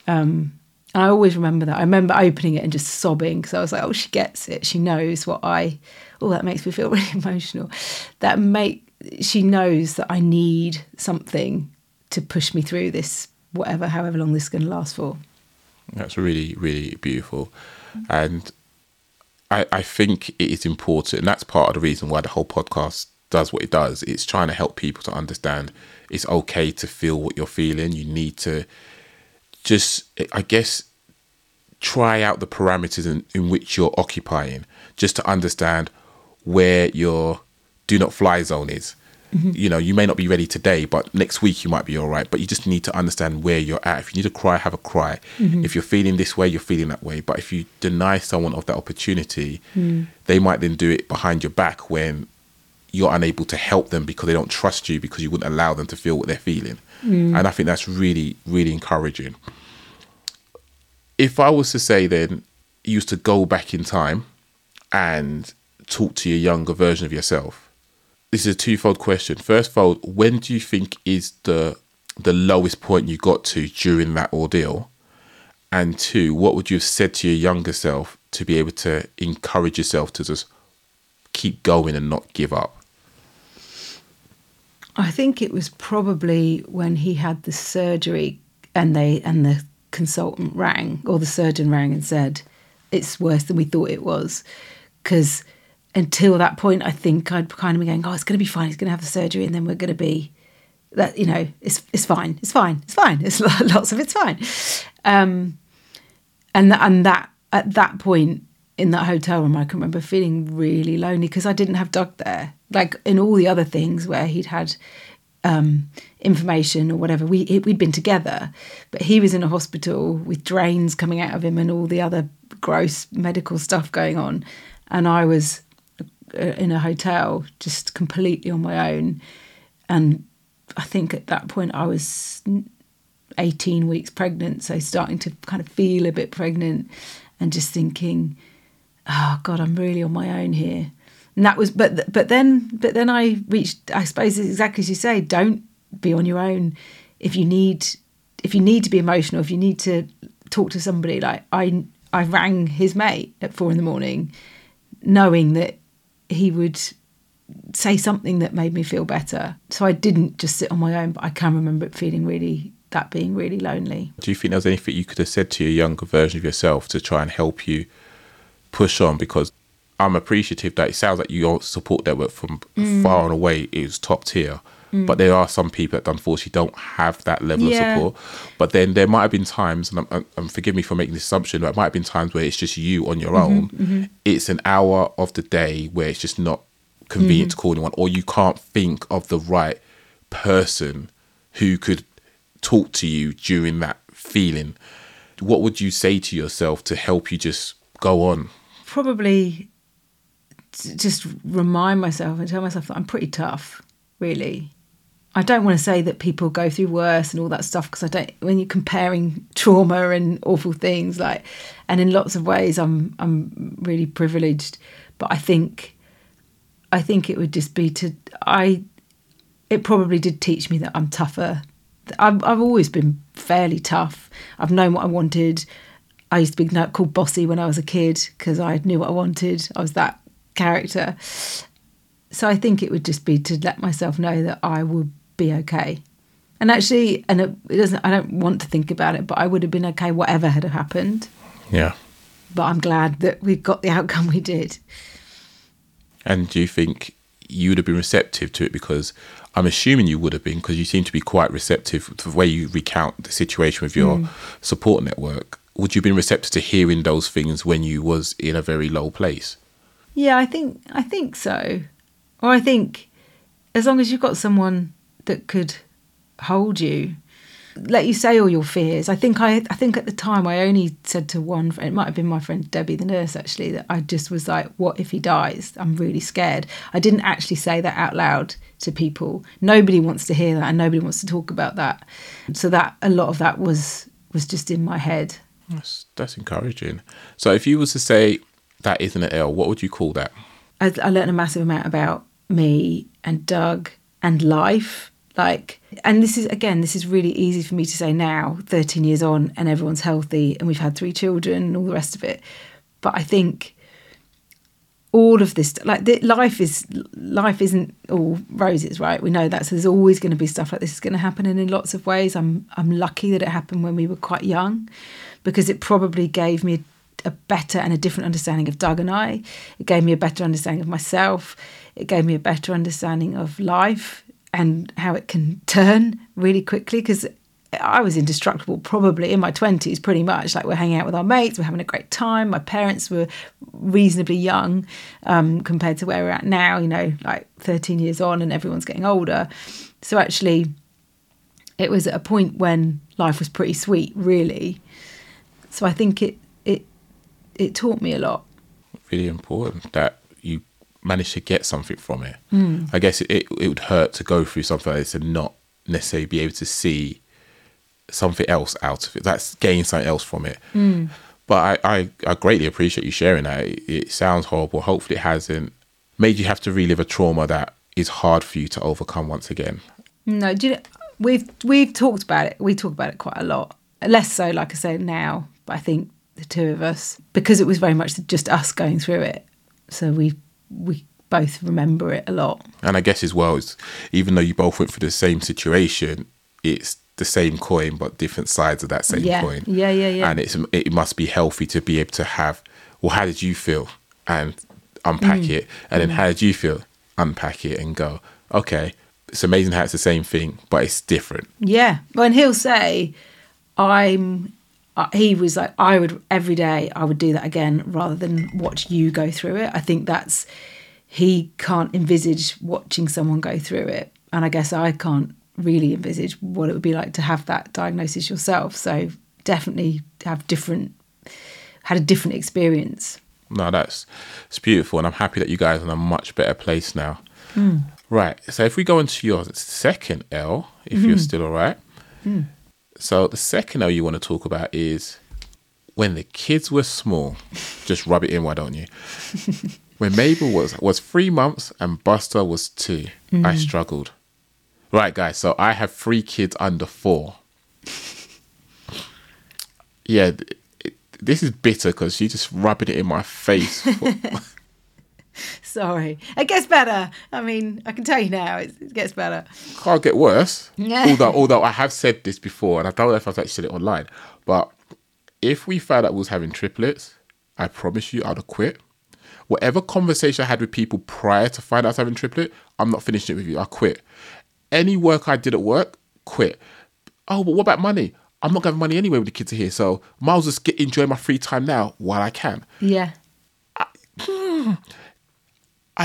Um, I always remember that. I remember opening it and just sobbing because I was like, "Oh, she gets it. She knows what I." Oh, that makes me feel really emotional. That make she knows that I need something to push me through this, whatever, however long this is going to last for. That's really, really beautiful. And I, I think it is important. And that's part of the reason why the whole podcast does what it does. It's trying to help people to understand it's okay to feel what you're feeling. You need to just, I guess, try out the parameters in, in which you're occupying just to understand where your do not fly zone is. Mm-hmm. You know, you may not be ready today, but next week you might be all right. But you just need to understand where you're at. If you need to cry, have a cry. Mm-hmm. If you're feeling this way, you're feeling that way. But if you deny someone of that opportunity, mm. they might then do it behind your back when you're unable to help them because they don't trust you because you wouldn't allow them to feel what they're feeling. Mm. And I think that's really, really encouraging. If I was to say then, you used to go back in time and talk to your younger version of yourself, this is a twofold question. First fold, when do you think is the the lowest point you got to during that ordeal? And two, what would you have said to your younger self to be able to encourage yourself to just keep going and not give up? I think it was probably when he had the surgery and they and the consultant rang or the surgeon rang and said it's worse than we thought it was because until that point I think I'd kind of been going oh it's going to be fine he's going to have the surgery and then we're going to be that you know it's it's fine it's fine it's fine it's lots of it's fine um and that and that at that point in that hotel room I can remember feeling really lonely because I didn't have Doug there like in all the other things where he'd had um, information or whatever. We we'd been together, but he was in a hospital with drains coming out of him and all the other gross medical stuff going on, and I was Uh, in a hotel just completely on my own. And I think at that point I was 18 weeks pregnant, so starting to kind of feel a bit pregnant, and just thinking, oh God, I'm really on my own here and that was but but then but then i reached i suppose exactly as you say don't be on your own if you need if you need to be emotional if you need to talk to somebody like i i rang his mate at four in the morning knowing that he would say something that made me feel better so i didn't just sit on my own but i can remember it feeling really that being really lonely Do you think there was anything you could have said to your younger version of yourself to try and help you push on? Because I'm appreciative that it sounds like your support network from mm. far and away is top tier. Mm. But there are some people that unfortunately don't have that level Yeah. of support. But then there might have been times, and, I'm, and forgive me for making this assumption, but it might have been times where it's just you on your mm-hmm, own. Mm-hmm. It's an hour of the day where it's just not convenient mm. to call anyone, or you can't think of the right person who could talk to you during that feeling. What would you say to yourself to help you just go on? probably just remind myself and tell myself that I'm pretty tough, really. I don't want to say that people go through worse and all that stuff because I don't. When you're comparing trauma and awful things, like, and in lots of ways, I'm I'm really privileged. But I think, I think it would just be to I. It probably did teach me that I'm tougher. I've I've always been fairly tough. I've known what I wanted. I used to be called bossy when I was a kid because I knew what I wanted. I was that character. So I think it would just be to let myself know that I would be okay. And actually, and it, it doesn't. I don't want to think about it, but I would have been okay whatever had happened. Yeah. But I'm glad that we got the outcome we did. And do you think you would have been receptive to it? Because I'm assuming you would have been, because you seem to be quite receptive to the way you recount the situation with your hmm. support network. Would you have been receptive to hearing those things when you was in a very low place? Yeah, I think I think so. Or I think as long as you've got someone that could hold you, let you say all your fears. I think I I think at the time I only said to one friend, it might have been my friend Debbie the nurse actually, that I just was like, What if he dies? I'm really scared. I didn't actually say that out loud to people. Nobody wants to hear that and nobody wants to talk about that. So that a lot of that was was just in my head. That's, that's encouraging. So, if you was to say that isn't an L, what would you call that? I, I learned a massive amount about me and Doug and life. Like, and this is again, this is really easy for me to say now, 13 years on, and everyone's healthy, and we've had three children and all the rest of it. But I think all of this, like, the, life is life isn't all roses, right? We know that. So there's always going to be stuff like this is going to happen, and in lots of ways, I'm I'm lucky that it happened when we were quite young, because it probably gave me a better and a different understanding of Doug and I. It gave me a better understanding of myself. It gave me a better understanding of life and how it can turn really quickly because I was indestructible probably in my 20s, pretty much. Like, we're hanging out with our mates, we're having a great time. My parents were reasonably young um, compared to where we're at now, you know, like 13 years on, and everyone's getting older. So, actually, it was at a point when life was pretty sweet, really. So, I think it, it, it taught me a lot. Really important that managed to get something from it. Hmm. I guess it, it, it would hurt to go through something like this and not necessarily be able to see something else out of it. That's gain something else from it. Hmm. But I, I, I greatly appreciate you sharing that. It, it sounds horrible. Hopefully, it hasn't made you have to relive a trauma that is hard for you to overcome once again. No, do you know, we've we've talked about it. We talk about it quite a lot. Less so, like I say now, but I think the two of us, because it was very much just us going through it. So we we both remember it a lot. And I guess as well, it's, even though you both went through the same situation, it's the same coin but different sides of that same Yeah. coin. Yeah, yeah, yeah. And it's it must be healthy to be able to have. Well, how did you feel? And unpack Mm. it, and then how did you feel? Unpack it and go. Okay, it's amazing how it's the same thing, but it's different. Yeah. When he'll say, I'm, he was like, I would, every day, I would do that again rather than watch you go through it. I think that's, he can't envisage watching someone go through it. And I guess I can't really envisage what it would be like to have that diagnosis yourself. So definitely have different, had a different experience. No, that's it's beautiful, and I'm happy that you guys are in a much better place now. Hmm. Right. So if we go into your second L, if you're hmm. still all right. Hmm. So the second L you want to talk about is when the kids were small. Just rub it in, why don't you? when Mabel was was three months and Buster was two, I hmm. struggled. Right, guys. So I have three kids under four. Yeah, it, this is bitter because she's just rubbing it in my face. Sorry. It gets better. I mean, I can tell you now, it, it gets better. can't get worse. Yeah. Although, although I have said this before, and I don't know if I've actually said it online, but if we found out we was having triplets, I promise you, I'd have quit. Whatever conversation I had with people prior to find out I was having triplet, I'm not finishing it with you. I quit. Any work I did at work, quit. Oh, but what about money? I'm not giving money anyway when the kids are here, so might as well just get enjoy my free time now while I can. Yeah. I hmm.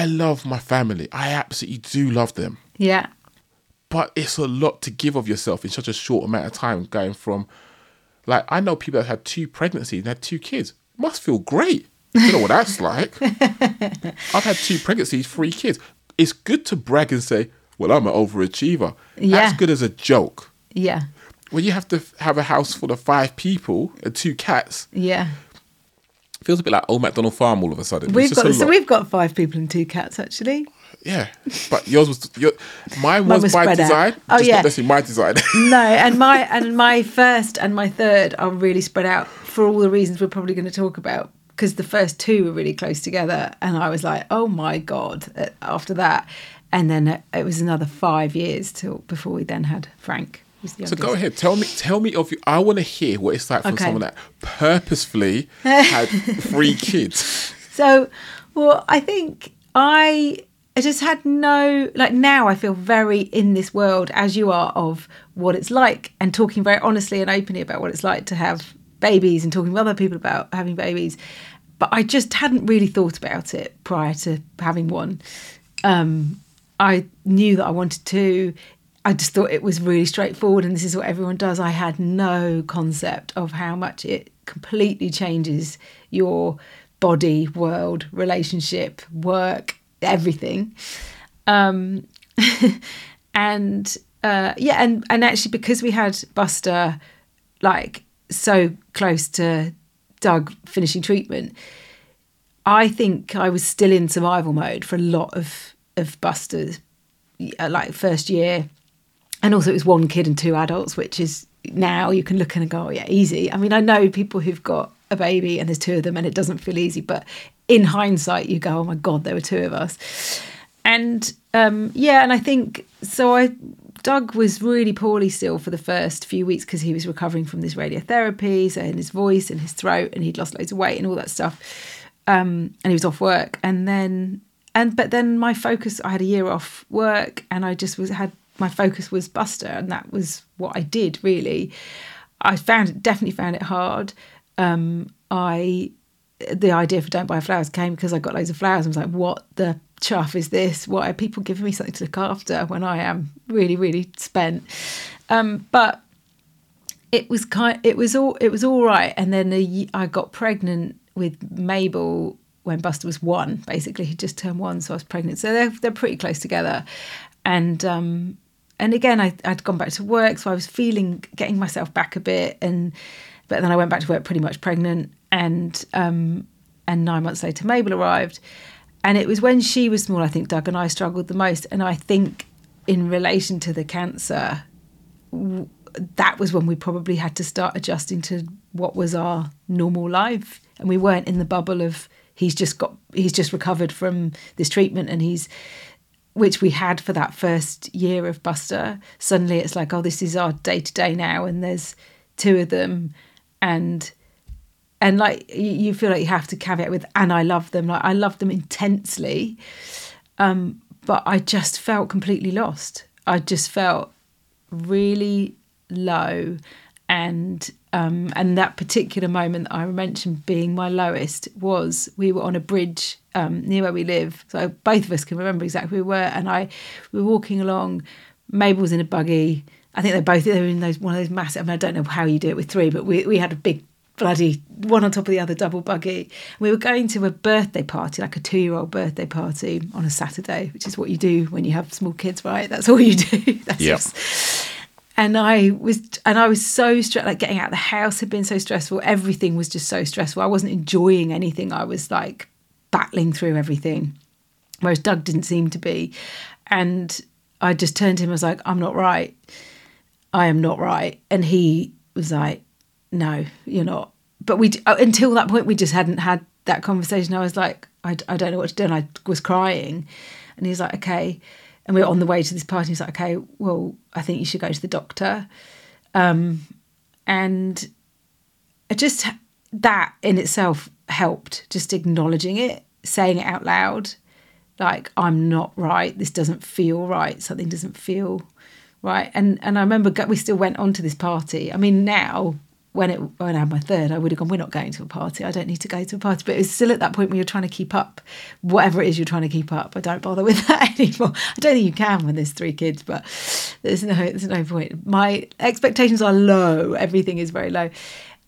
Love my family. I absolutely do love them. Yeah. but it's a lot to give of yourself in such a short amount of time going from like i know people that had two pregnancies and had two kids must feel great you know what that's like i've had two pregnancies three kids it's good to brag and say well i'm an overachiever Yeah. that's good as a joke Yeah. when you have to have a house full of five people and two cats Yeah. It feels a bit like old macdonald farm all of a sudden We've got so lot. we've got five people and two cats actually. yeah but yours was your, mine was, was by design Oh, just yeah. not my design No, and my and my first and my third are really spread out for all the reasons we're probably going to talk about. Because the first two were really close together, and I was like, "Oh my god!" uh, After that, and then it, it was another five years till before we then had Frank. So go ahead, tell me, tell me of you. I want to hear what it's like from Okay. someone that purposefully had three kids. So, well, I think I I just had no like now I feel very in this world as you are of what it's like and talking very honestly and openly about what it's like to have babies and talking with other people about having babies. But I just hadn't really thought about it prior to having one. Um, I knew that I wanted to. I just thought it was really straightforward and this is what everyone does. I had no concept of how much it completely changes your body, world, relationship, work, everything. Um, and uh, yeah, and, and actually, because we had Buster like so close to Doug finishing treatment, I think I was still in survival mode for a lot of of Buster's, uh, like first year, and also it was one kid and two adults, which is now you can look and go, oh, yeah, easy. I mean, I know people who've got a baby and there's two of them and it doesn't feel easy, but in hindsight, you go, oh my god, there were two of us, and um, yeah, and I think so. I Doug was really poorly still for the first few weeks because he was recovering from this radiotherapy, so in his voice and his throat, and he'd lost loads of weight and all that stuff. Um, and he was off work, and then and but then my focus, I had a year off work, and I just was had my focus was Buster, and that was what I did really. I found it definitely found it hard. Um, I the idea for Don't Buy Flowers came because I got loads of flowers. I was like, what the chuff is this? Why are people giving me something to look after when I am really, really spent? Um, but it was kind. It was all. It was all right. And then I got pregnant with Mabel when Buster was one. Basically, he just turned one, so I was pregnant. So they're they're pretty close together. And um, and again, I, I'd gone back to work, so I was feeling getting myself back a bit. And but then I went back to work pretty much pregnant and um, and nine months later Mabel arrived, and it was when she was small. I think Doug and I struggled the most, and I think in relation to the cancer, w- that was when we probably had to start adjusting to what was our normal life, and we weren't in the bubble of he's just got he's just recovered from this treatment and he's which we had for that first year of Buster. Suddenly it's like, oh, this is our day to day now, and there's two of them, and and like you feel like you have to caveat with and i love them. Like i love them intensely. Um, but i just felt completely lost. I just felt really low. And um, and that particular moment that I mentioned being my lowest was we were on a bridge um, near where we live, so both of us can remember exactly where we were. And I we were walking along. Mabel was in a buggy. I think they both they were in those one of those massive. I mean, I don't know how you do it with three, but we we had a big bloody one on top of the other double buggy. We were going to a birthday party, like a two year old birthday party on a Saturday, which is what you do when you have small kids, right? That's all you do. That's Yep. just- and I was and I was so stressed like getting out of the house had been so stressful. Everything was just so stressful. I wasn't enjoying anything. I was like battling through everything. Whereas Doug didn't seem to be. And I just turned to him, I was like, I'm not right. I am not right. And he was like, No, you're not. But we uh, until that point we just hadn't had that conversation. I was like, I, I don't know what to do. And I was crying. And he was like, Okay. And we were on the way to this party. He's like, Okay, well, I think you should go to the doctor. Um, and just that in itself helped, just acknowledging it, saying it out loud, like I'm not right. This doesn't feel right. Something doesn't feel right. And and I remember we still went on to this party. I mean, now when it when I had my third, I would have gone. We're not going to a party. I don't need to go to a party. But it was still at that point when you're trying to keep up, whatever it is you're trying to keep up. I don't bother with that anymore. I don't think you can when there's three kids, but there's no there's no point. My expectations are low. Everything is very low,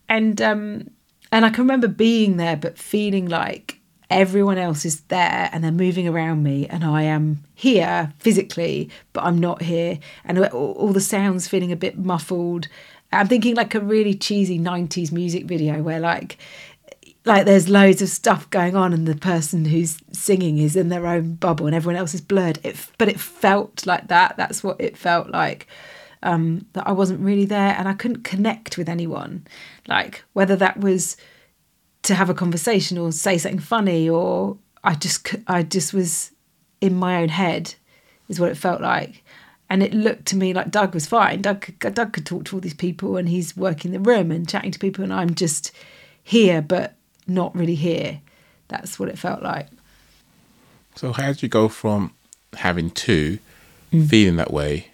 and um and I can remember being there, but feeling like everyone else is there and they're moving around me and I am here physically but I'm not here and all the sounds feeling a bit muffled I'm thinking like a really cheesy 90s music video where like like there's loads of stuff going on and the person who's singing is in their own bubble and everyone else is blurred. It but it felt like that. That's what it felt like um that I wasn't really there and I couldn't connect with anyone. Like whether that was to have a conversation or say something funny or I just I just was in my own head is what it felt like and it looked to me like Doug was fine Doug could- Doug could talk to all these people and he's working the room and chatting to people and I'm just here but not really here that's what it felt like So how did you go from having two, mm. feeling that way,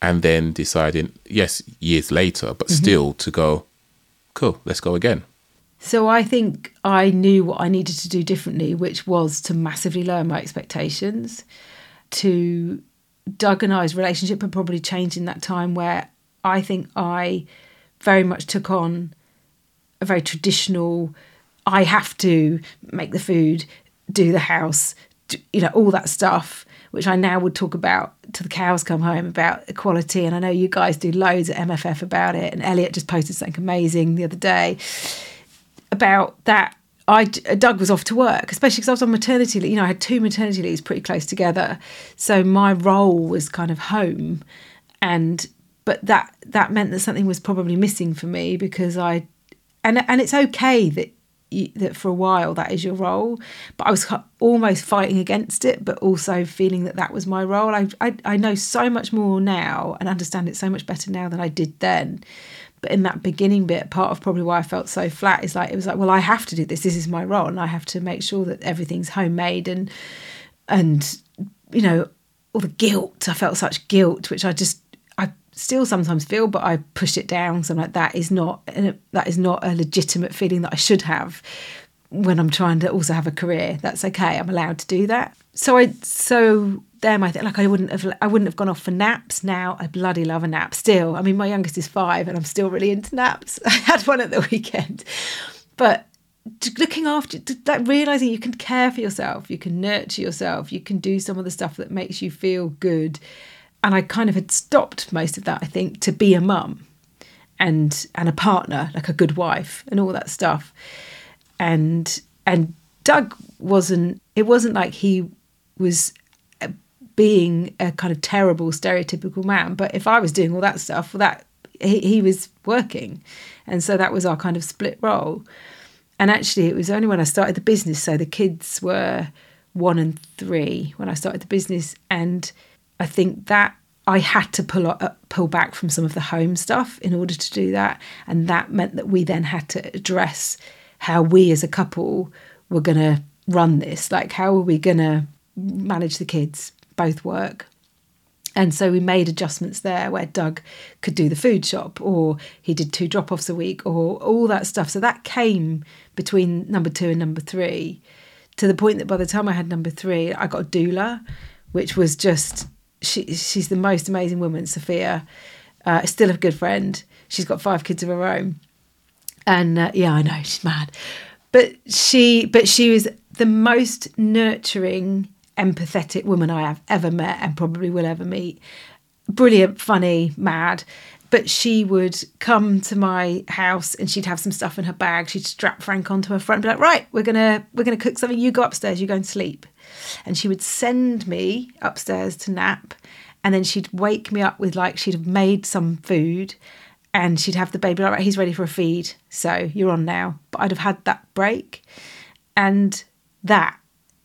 and then deciding, yes, years later, but mm-hmm. still to go, cool, let's go again. So I think I knew what I needed to do differently, which was to massively lower my expectations. To Doug and I's relationship had probably changed in that time where I think I very much took on a very traditional I have to make the food, do the house, do, you know, all that stuff. which I now would talk about till the cows come home about equality. And I know you guys do loads at MFF about it. And Elliot just posted something amazing the other day about that. I Doug was off to work, especially because I was on maternity leave. You know, I had two maternity leaves pretty close together, so my role was kind of home, and but that that meant that something was probably missing for me because I, and and it's okay that you, that for a while that is your role, but I was almost fighting against it, but also feeling that that was my role. I I, I know so much more now and understand it so much better now than I did then but in that beginning bit, part of probably why I felt so flat is like it was like, well, I have to do this. This is my role, and I have to make sure that everything's homemade and and you know all the guilt. I felt such guilt, which I just I still sometimes feel, but I push it down. So I'm like, that is not uh, that is not a legitimate feeling that I should have when I'm trying to also have a career. That's okay. I'm allowed to do that. So I so them I think like I wouldn't have I wouldn't have gone off for naps now I bloody love a nap still I mean my youngest is five and I'm still really into naps I had one at the weekend but looking after like realizing you can care for yourself you can nurture yourself you can do some of the stuff that makes you feel good and I kind of had stopped most of that I think to be a mum and and a partner like a good wife and all that stuff and and Doug wasn't it wasn't like he was uh, being a kind of terrible stereotypical man. But if I was doing all that stuff, well, that he, he was working, and so that was our kind of split role. And actually, it was only when I started the business. So the kids were one and three when I started the business, and I think that I had to pull up, pull back from some of the home stuff in order to do that, and that meant that we then had to address how we as a couple were going to run this. Like, how are we going to manage the kids? both work. And so we made adjustments there where Doug could do the food shop or he did two drop offs a week or all that stuff. So that came between number two and number three to the point that by the time I had number three, I got a doula, which was just, she, she's the most amazing woman, Sophia. Uh, still a good friend. She's got five kids of her own. And uh, yeah, I know, she's mad. But she, but she was the most nurturing empathetic woman I have ever met and probably will ever meet. Brilliant, funny, mad. But she would come to my house and she'd have some stuff in her bag. She'd strap Frank onto her front and be like, right, we're gonna we're gonna cook something. You go upstairs, you go and sleep. And she would send me upstairs to nap. And then she'd wake me up with like she'd have made some food and she'd have the baby like, right, he's ready for a feed. So you're on now. But I'd have had that break. And that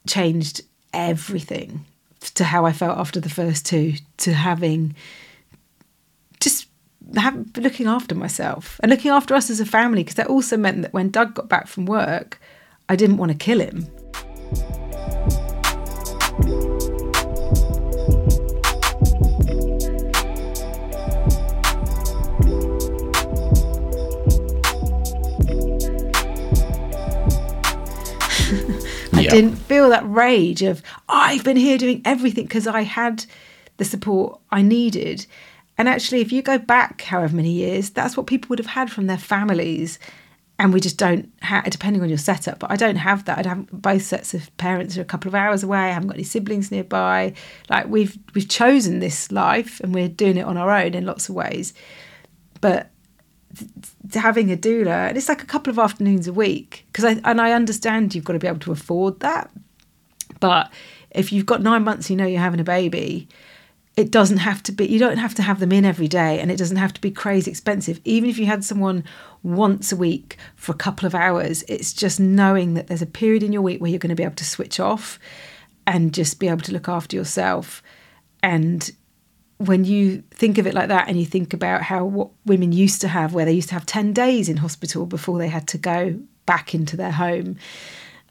changed everything to how I felt after the first two, to having just have, looking after myself and looking after us as a family, because that also meant that when Doug got back from work, I didn't want to kill him. Didn't feel that rage of oh, I've been here doing everything because I had the support I needed. And actually, if you go back however many years, that's what people would have had from their families. And we just don't have, depending on your setup, but I don't have that. I'd have both sets of parents are a couple of hours away. I haven't got any siblings nearby. Like we've we've chosen this life and we're doing it on our own in lots of ways. But having a doula and it's like a couple of afternoons a week because I and I understand you've got to be able to afford that but if you've got 9 months you know you're having a baby it doesn't have to be you don't have to have them in every day and it doesn't have to be crazy expensive. Even if you had someone once a week for a couple of hours it's just knowing that there's a period in your week where you're going to be able to switch off and just be able to look after yourself and when you think of it like that and you think about how what women used to have where they used to have 10 days in hospital before they had to go back into their home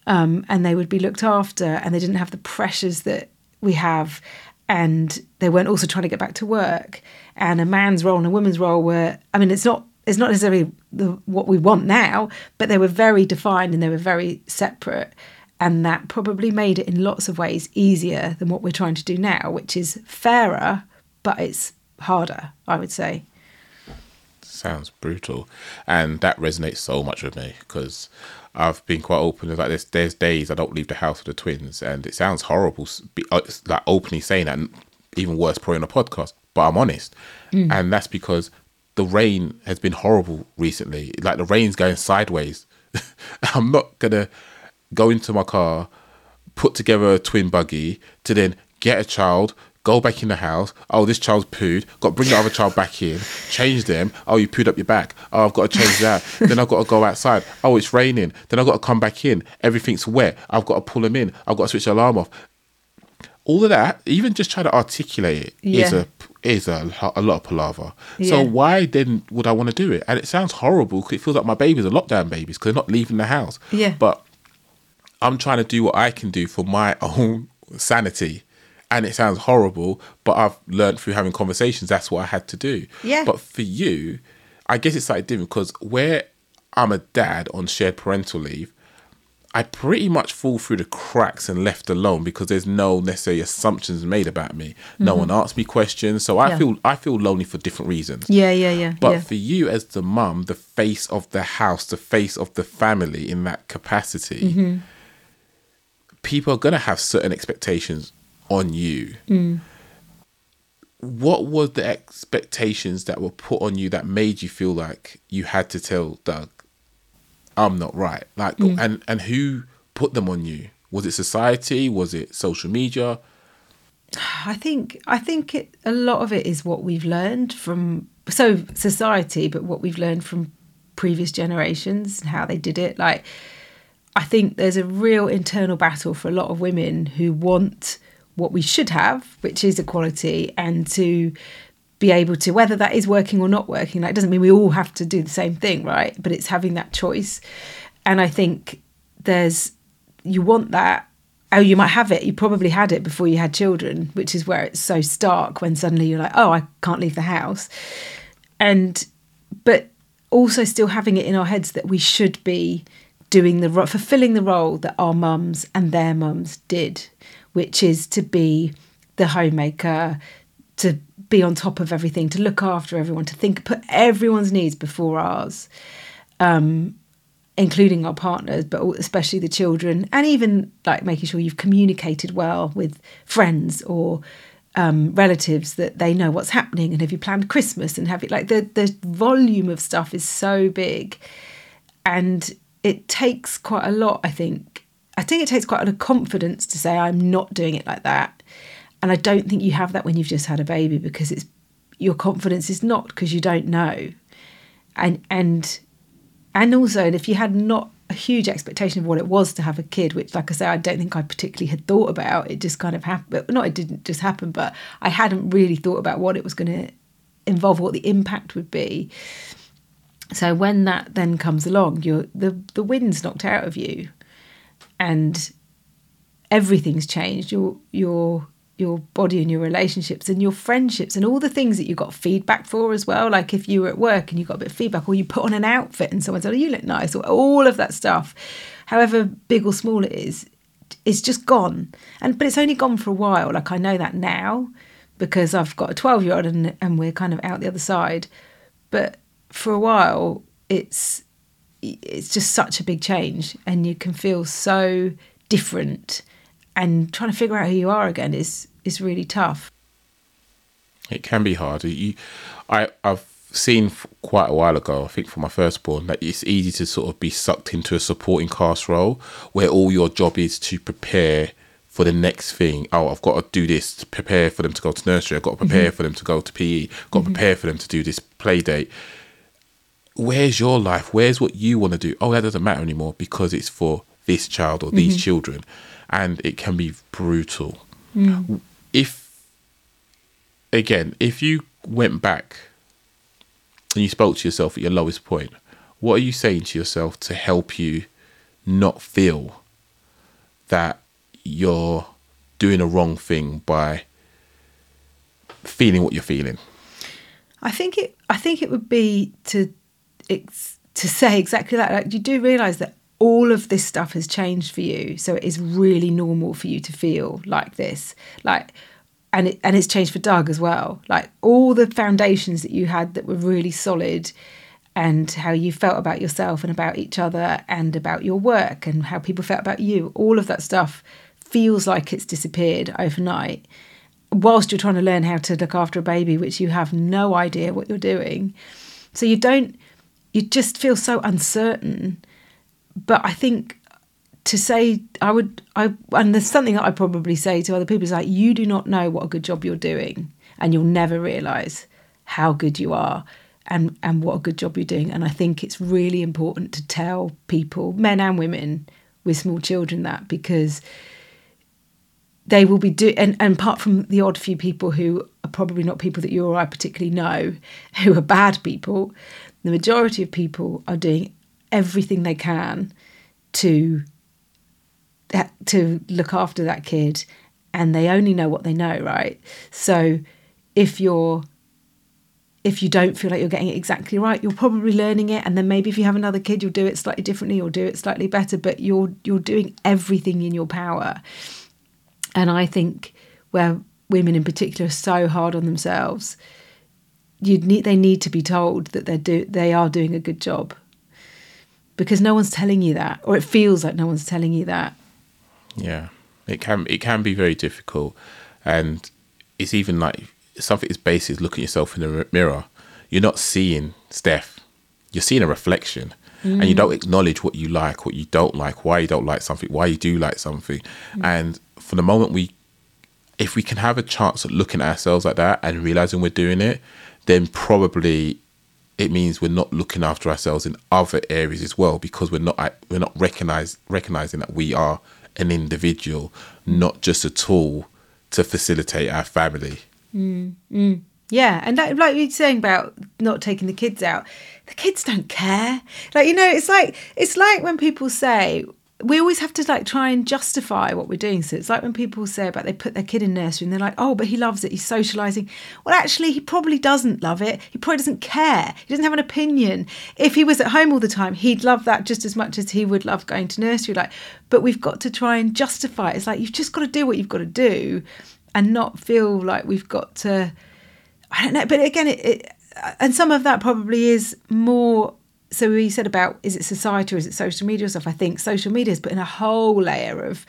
um, and they would be looked after and they didn't have the pressures that we have. And they weren't also trying to get back to work. And a man's role and a woman's role were i mean it's not it's not necessarily the, what we want now but they were very defined and they were very separate. And that probably made it in lots of ways easier than what we're trying to do now which is fairer but it's harder i would say sounds brutal, and that resonates so much with me because I've been quite open. Like there's there's days I don't leave the house with the twins, and it sounds horrible. uh, Like openly saying that, and even worse, probably on a podcast. But I'm honest, and that's because the rain has been horrible recently. Like the rain's going sideways. I'm not gonna go into my car, put together a twin buggy to then get a child, go back in the house. Oh, this child's pooed. Got to bring the other child back in, change them. Oh, you pooed up your back. Oh, I've got to change that. then I've got to go outside. Oh, it's raining. Then I've got to come back in. Everything's wet. I've got to pull them in. I've got to switch the alarm off. All of that, even just trying to articulate it, is Yeah. a is a, a lot of palaver. So Yeah. why then would I want to do it? And it sounds horrible. 'cause It feels like my babies are lockdown babies because they're not leaving the house. Yeah. But I'm trying to do what I can do for my own sanity. And it sounds horrible, but I've learned through having conversations that's what I had to do. Yeah. But for you, I guess it's slightly different because where I'm a dad on shared parental leave, I pretty much fall through the cracks and left alone because there's no necessary assumptions made about me. No one asks me questions, so I Mm-hmm. Yeah. feel I feel lonely for different reasons. Yeah, yeah, yeah. But yeah. for you as the mum, the face of the house, the face of the family in that capacity, Mm-hmm. people are going to have certain expectations on you. Mm. What was the expectations that were put on you that made you feel like you had to tell Doug, I'm not right? Like, Mm. and, and who put them on you? Was it society? Was it social media? I think I think it, a lot of it is what we've learned from so society, but what we've learned from previous generations and how they did it. Like, I think there's a real internal battle for a lot of women who want what we should have, which is equality, and to be able to whether that is working or not working. That doesn't mean we all have to do the same thing, right? But it's having that choice, and I think there's you want that oh you might have it you probably had it before you had children which is where it's so stark when suddenly you're like oh i can't leave the house and but also still having it in our heads that we should be doing the fulfilling the role that our mums and their mums did which is to be the homemaker to be on top of everything to look after everyone to think put everyone's needs before ours including our partners, but especially the children, and even like making sure you've communicated well with friends or um, relatives that they know what's happening, and have you planned Christmas and have it like the the volume of stuff is so big, and it takes quite a lot. I think I think it takes quite a lot of confidence to say I'm not doing it like that, and I don't think you have that when you've just had a baby because it's your confidence is not because you don't know, and and and also and if you had not a huge expectation of what it was to have a kid which like i say i don't think i particularly had thought about it just kind of happened not it didn't just happen but i hadn't really thought about what it was going to involve what the impact would be. So when that then comes along you're the the wind's knocked out of you and everything's changed your your your body and your relationships and your friendships and all the things that you got feedback for as well. Like if you were at work and you got a bit of feedback or you put on an outfit and someone said oh you look nice or all of that stuff however big or small it is it's just gone. And but it's only gone for a while. Like i know that now because i've got a 12 year old and, and we're kind of out the other side. But for a while it's it's just such a big change and you can feel so different and trying to figure out who you are again is is really tough It can be hard. You, I, I've seen quite a while ago. I think for my firstborn, that it's easy to sort of be sucked into a supporting cast role where all your job is to prepare for the next thing. Oh, I've got to do this to prepare for them to go to nursery. I've got to prepare mm-hmm. for them to go to PE. Got to mm-hmm. prepare for them to do this play date. Where's your life? Where's what you want to do? Oh, that doesn't matter anymore because it's for this child or these mm-hmm. children, and it can be brutal. Mm. If again, if you went back and you spoke to yourself at your lowest point, what are you saying to yourself to help you not feel that you're doing a wrong thing by feeling what you're feeling? I think it. I think it would be to ex- to say exactly that. Like you do realise that all of this stuff has changed for you, so it is really normal for you to feel like this. Like and it, and it's changed for Doug as well. Like all the foundations that you had that were really solid, and how you felt about yourself and about each other and about your work and how people felt about you. All of that stuff feels like it's disappeared overnight. Whilst you're trying to learn how to look after a baby, which you have no idea what you're doing, so you don't, you just feel so uncertain. But I think to say I would I and there's something that I probably say to other people is like you do not know what a good job you're doing and you'll never realize how good you are and and what a good job you're doing and I think it's really important to tell people men and women with small children that because they will be do and, and apart from the odd few people who are probably not people that you or I particularly know who are bad people the majority of people are doing everything they can to to look after that kid and they only know what they know right? So if you're if you don't feel like you're getting it exactly right you're probably learning it and then maybe if you have another kid you'll do it slightly differently or do it slightly better but you're you're doing everything in your power. And i think where women in particular are so hard on themselves you need they need to be told that they're do they are doing a good job. Because no one's telling you that or it feels like no one's telling you that. Yeah, it can it can be very difficult, and it's even like something as basic as looking at yourself in the mirror. You're not seeing Steph, you're seeing a reflection, and you don't mm. acknowledge what you like, what you don't like, why you don't like something, why you do like something, mm. and from the moment we, if we can have a chance at looking at ourselves like that and realizing we're doing it, then probably it means we're not looking after ourselves in other areas as well because we're not we're not recognize recognizing that we are an individual, not just a tool to facilitate our family. Mm, mm. Yeah, and like, like you're saying about not taking the kids out, the kids don't care. Like you know, it's like it's like when people say we always have to like try and justify what we're doing. So it's like when people say about they put their kid in nursery and they're like, oh, but he loves it, he's socializing. Well, actually, he probably doesn't love it. He probably doesn't care. He doesn't have an opinion. If he was at home all the time, he'd love that just as much as he would love going to nursery. Like, but we've got to try and justify it. It's like you've just got to do what you've got to do, and not feel like we've got to. I don't know, but again, it, it and some of that probably is more. So we said about is it society or is it social media or stuff? I think social media has put in a whole layer of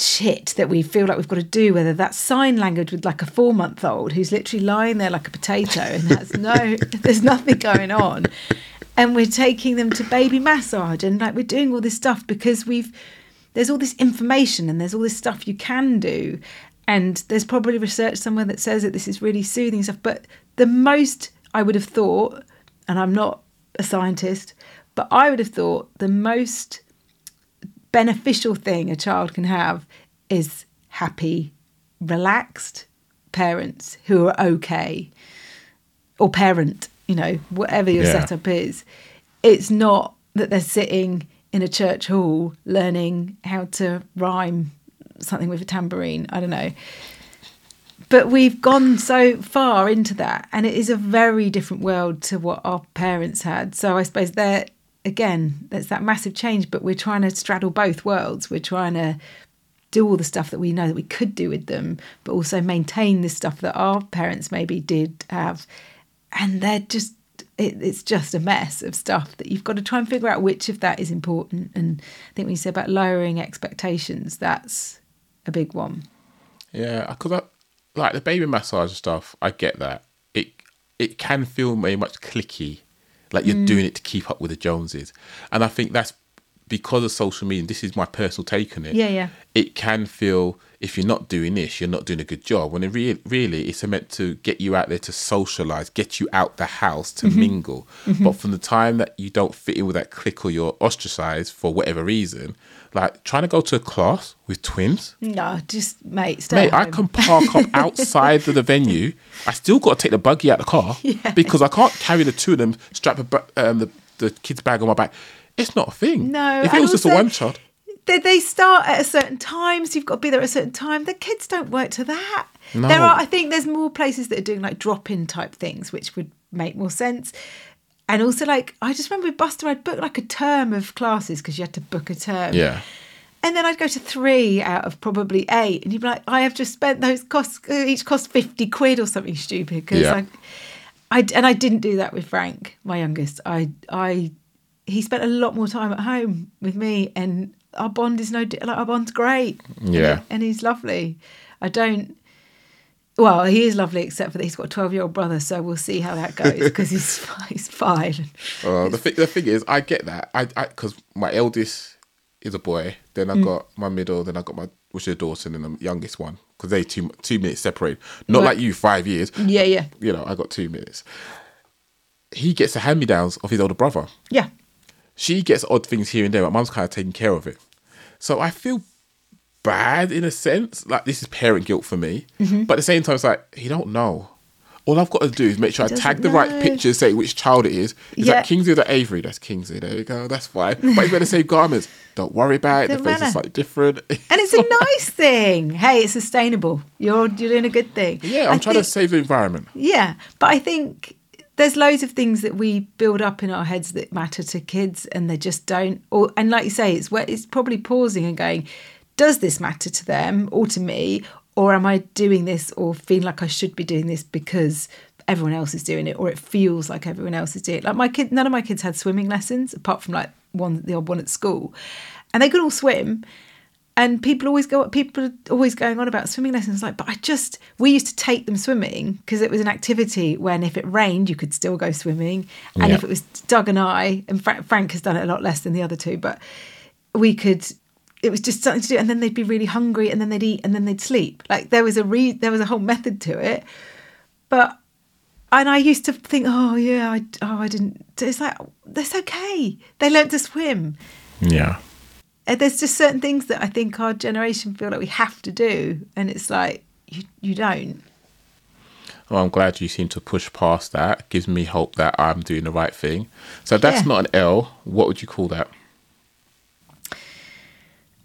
shit that we feel like we've got to do. Whether that's sign language with like a four month old who's literally lying there like a potato and that's no, there's nothing going on, and we're taking them to baby massage and like we're doing all this stuff because we've there's all this information and there's all this stuff you can do and there's probably research somewhere that says that this is really soothing stuff but the most i would have thought and i'm not a scientist but i would have thought the most beneficial thing a child can have is happy relaxed parents who are okay. Or parent you know whatever your Yeah. setup is. It's not that they're sitting in a church hall learning how to rhyme something with a tambourine. I don't know but we've gone so far into that and it is a very different world to what our parents had. So i suppose there again there's that massive change but we're trying to straddle both worlds. We're trying to do all the stuff that we know that we could do with them but also maintain the stuff that our parents maybe did have. And they're just it, it's just a mess of stuff that you've got to try and figure out which of that is important. And i think when you say about lowering expectations that's a big one. Yeah, because like the baby massage stuff. I get that. It it can feel very much clicky, like you're mm. doing it to keep up with the Joneses, and I think that's because of social media. And this is my personal take on it. Yeah, yeah. It can feel if you're not doing this, you're not doing a good job. When it re- really, it's meant to get you out there to socialize, get you out the house to mm-hmm. mingle. Mm-hmm. But from the time that you don't fit in with that clique or you're ostracized for whatever reason, like trying to go to a class with twins. no just mate stay Mate, at I can park up outside of the venue. I still got to take the buggy out of the car because I can't carry the two of them, strap a um, the, the kid's bag on my back. It's not a thing. No, If it was just a one child, they, they start at a certain time, so you've got to be there at a certain time. The kids don't work to that. No. There are, I think, there's more places that are doing like drop-in type things, which would make more sense. And also, like, I just remember with Buster, I'd book like a term of classes because you had to book a term. yeah. And then I'd go to three out of probably eight, and you'd be like, "I have just spent those costs. uh, Each cost fifty quid or something stupid." Because Yeah. I, I, and I didn't do that with Frank, my youngest. I, I, he spent a lot more time at home with me, and our bond is no, like our bond's great. Yeah. and he's lovely. I don't. Well, he is lovely, except for that he's got a twelve-year-old brother, so we'll see how that goes because he's he's fine. Uh, the, thi- the thing is, I get that. I because my eldest is a boy, then I Mm. got my middle, then I got my which is a daughter, and then the youngest one because they two two minutes separated. Not Right. like you, five years. Yeah, yeah, You know, I got two minutes. He gets the hand me downs of his older brother. yeah. She gets odd things here and there. My mum's kind of taking care of it, so I feel bad in a sense. Like this is parent guilt for me, Mm-hmm. but at the same time, it's like he don't know. All I've got to do is make sure I He tag the right picture, say which child it is. Is Yeah. that Kingsley or that Avery? That's Kingsley. There we go. That's fine. But he's wearing the same garments. Don't worry about it. The face is slightly different. And it's a nice thing. Hey, it's sustainable. You're you're doing a good thing. yeah, I'm I trying think- to save the environment. Yeah, but I think there's loads of things that we build up in our heads that matter to kids, and they just don't. Or and like you say, it's where it's probably pausing and going, does this matter to them or to me, or am I doing this or feeling like I should be doing this because everyone else is doing it, or it feels like everyone else is doing it. Like my kid, none of my kids had swimming lessons apart from like one the odd one at school, and they could all swim. And people always go. People are always going on about swimming lessons. Like, but I just we used to take them swimming because it was an activity. When if it rained, you could still go swimming, and Yeah. if it was Doug and I, and Fra- Frank has done it a lot less than the other two, but we could. It was just something to do, and then they'd be really hungry, and then they'd eat, and then they'd sleep. Like there was a re- there was a whole method to it, but and I used to think, oh yeah, I oh I didn't. It's like that's okay. They learned to swim. Yeah. And there's just certain things that I think our generation feel like we have to do, and it's like you you don't. Well, I'm glad you seem to push past that. Gives me hope that I'm doing the right thing. So that's Yeah. not an L. What would you call that?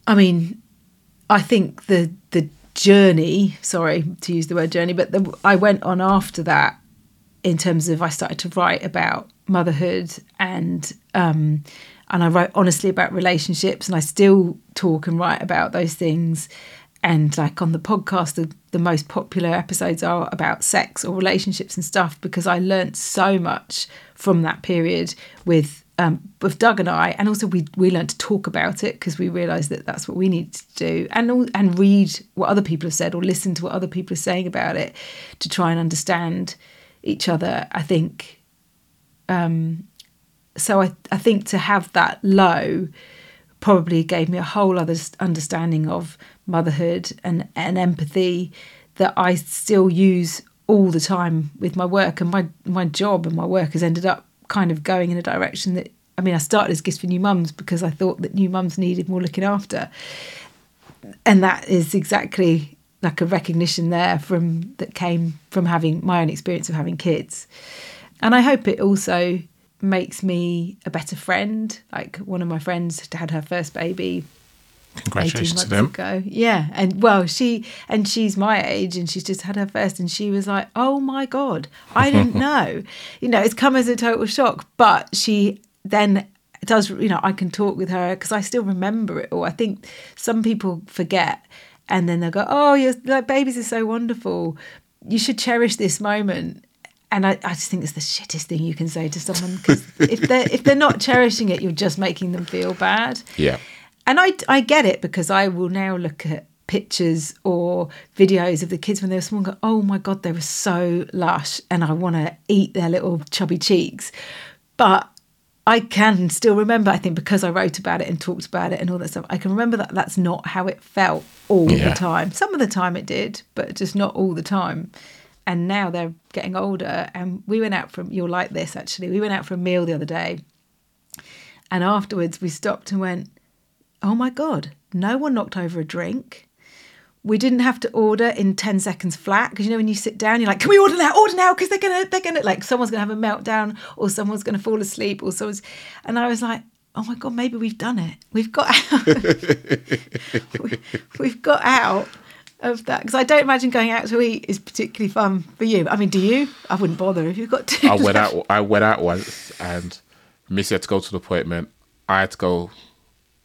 I mean, I think the the journey. Sorry to use the word journey, but the, I went on after that in terms of I started to write about motherhood and um, and I wrote honestly about relationships, and I still talk and write about those things. And like on the podcast, the, the most popular episodes are about sex or relationships and stuff because I learnt so much from that period with um, with Doug and I, and also we we learned to talk about it because we realised that that's what we need to do, and and read what other people have said or listen to what other people are saying about it to try and understand each other. I think. Um, so I I think to have that low probably gave me a whole other understanding of motherhood and, and empathy that I still use all the time with my work and my my job and my work has ended up kind of going in a direction that I mean I started as gifts for new mums because I thought that new mums needed more looking after. And that is exactly like a recognition there from that came from having my own experience of having kids. And I hope it also makes me a better friend. Like one of my friends had her first baby 18 Congratulations to them. ago. Yeah, and well, she and she's my age, and she's just had her first, and she was like, "Oh my god, I didn't know." you know, it's come as a total shock, but she then does. You know, I can talk with her because I still remember it all. I think some people forget, and then they'll go, "Oh, your like babies are so wonderful. You should cherish this moment." And I, I just think it's the shittest thing you can say to someone because if they're if they're not cherishing it, you're just making them feel bad. Yeah. And I, I get it because I will now look at pictures or videos of the kids when they were small and go, oh my God, they were so lush and I want to eat their little chubby cheeks. But I can still remember, I think, because I wrote about it and talked about it and all that stuff, I can remember that that's not how it felt all Yeah. the time. Some of the time it did, but just not all the time. And now they're getting older. And we went out from, you'll like this actually, we went out for a meal the other day. And afterwards we stopped and went, oh my God, no one knocked over a drink. We didn't have to order in 10 seconds flat because you know when you sit down, you're like, can we order now? Order now because they're gonna, they're gonna, like someone's gonna have a meltdown or someone's gonna fall asleep or someone's, and I was like, oh my God, maybe we've done it. We've got out. we, we've got out of that because I don't imagine going out to eat is particularly fun for you. I mean, do you? I wouldn't bother if you've got to. I went out. I went out once, and Missy had to go to the appointment. I had to go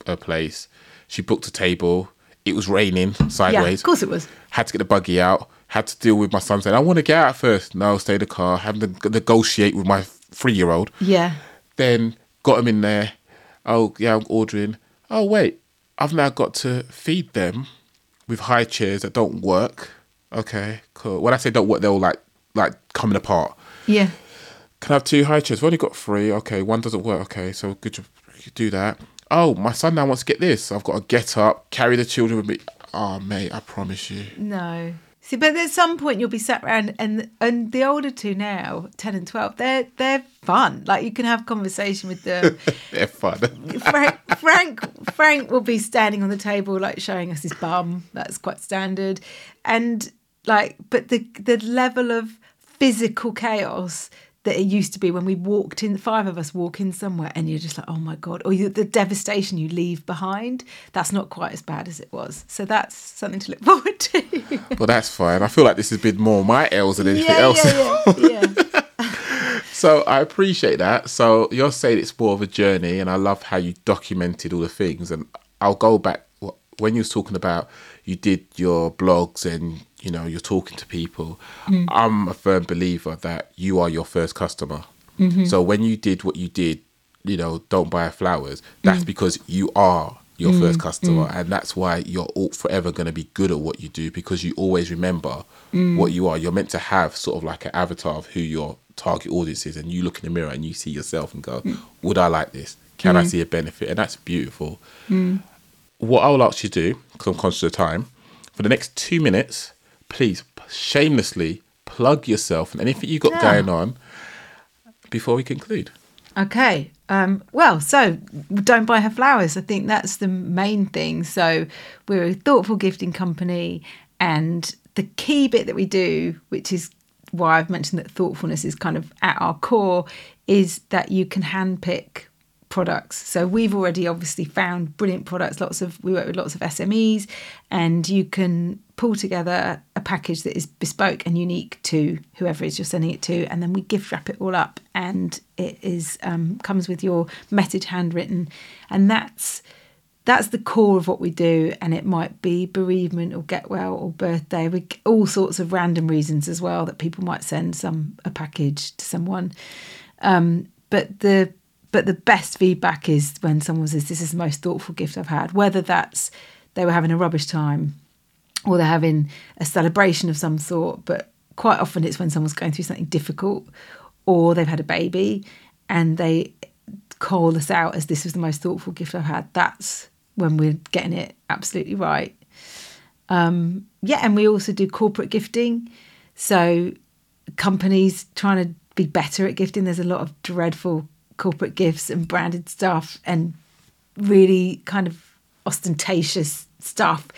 a place. She booked a table. It was raining sideways. Yeah, of course it was. Had to get the buggy out. Had to deal with my son saying, "I want to get out first. No, stay in the car. Had to negotiate with my three-year-old. Yeah. Then got him in there. Oh yeah, I'm ordering. Oh wait, I've now got to feed them with high chairs that don't work. Okay, cool. When I say don't work, they're all like like coming apart. Yeah. Can I have two high chairs? I've only got three. Okay, one doesn't work. Okay, so good. You do that. Oh, my son now wants to get this. I've got to get up, carry the children with me. Oh, mate, I promise you. No. See, but at some point you'll be sat around, and and the older two now, ten and twelve, they're they're fun. Like you can have conversation with them. They're fun. Frank, Frank, Frank will be standing on the table, like showing us his bum. That's quite standard, and like, but the the level of physical chaos that it used to be when we walked in, five of us walk in somewhere, and you're just like, oh my god, or you, the devastation you leave behind. That's not quite as bad as it was. So that's something to look forward to. well, that's fine. I feel like this has been more my L's than anything yeah, else. yeah, yeah, yeah. So I appreciate that. So you're saying it's more of a journey, and I love how you documented all the things. And I'll go back when you was talking about you did your blogs and you know you're talking to people. Mm. I'm a firm believer that you are your first customer. Mm-hmm. So when you did what you did, you know, don't buy flowers. That's mm. because you are your mm, first customer, and that's why you're all forever going to be good at what you do because you always remember what you are. You're meant to have sort of like an avatar of who your target audience is, and you look in the mirror and you see yourself and go, "Would I like this? Can I see a benefit?" And that's beautiful. What I will ask you to do, because I'm conscious of time, for the next two minutes, please shamelessly plug yourself and anything you've got Yeah. going on before we conclude. Okay. Um, well, so don't buy her flowers. I think that's the main thing. So we're a thoughtful gifting company, and the key bit that we do, which is why I've mentioned that thoughtfulness is kind of at our core, is that you can handpick products. So we've already obviously found brilliant products. Lots of we work with lots of SMEs, and you can pull together a package that is bespoke and unique to whoever it is you're sending it to, and then we gift wrap it all up, and it is um, comes with your message handwritten, and that's that's the core of what we do and it might be bereavement or get well or birthday we all sorts of random reasons as well that people might send some a package to someone um, but the but the best feedback is when someone says this is the most thoughtful gift I've had whether that's they were having a rubbish time or they're having a celebration of some sort but quite often it's when someone's going through something difficult or they've had a baby and they call us out as this was the most thoughtful gift I've had. That's when we're getting it absolutely right. Um, yeah and we also do corporate gifting. So companies trying to be better at gifting there's a lot of dreadful corporate gifts and branded stuff and really kind of ostentatious stuff.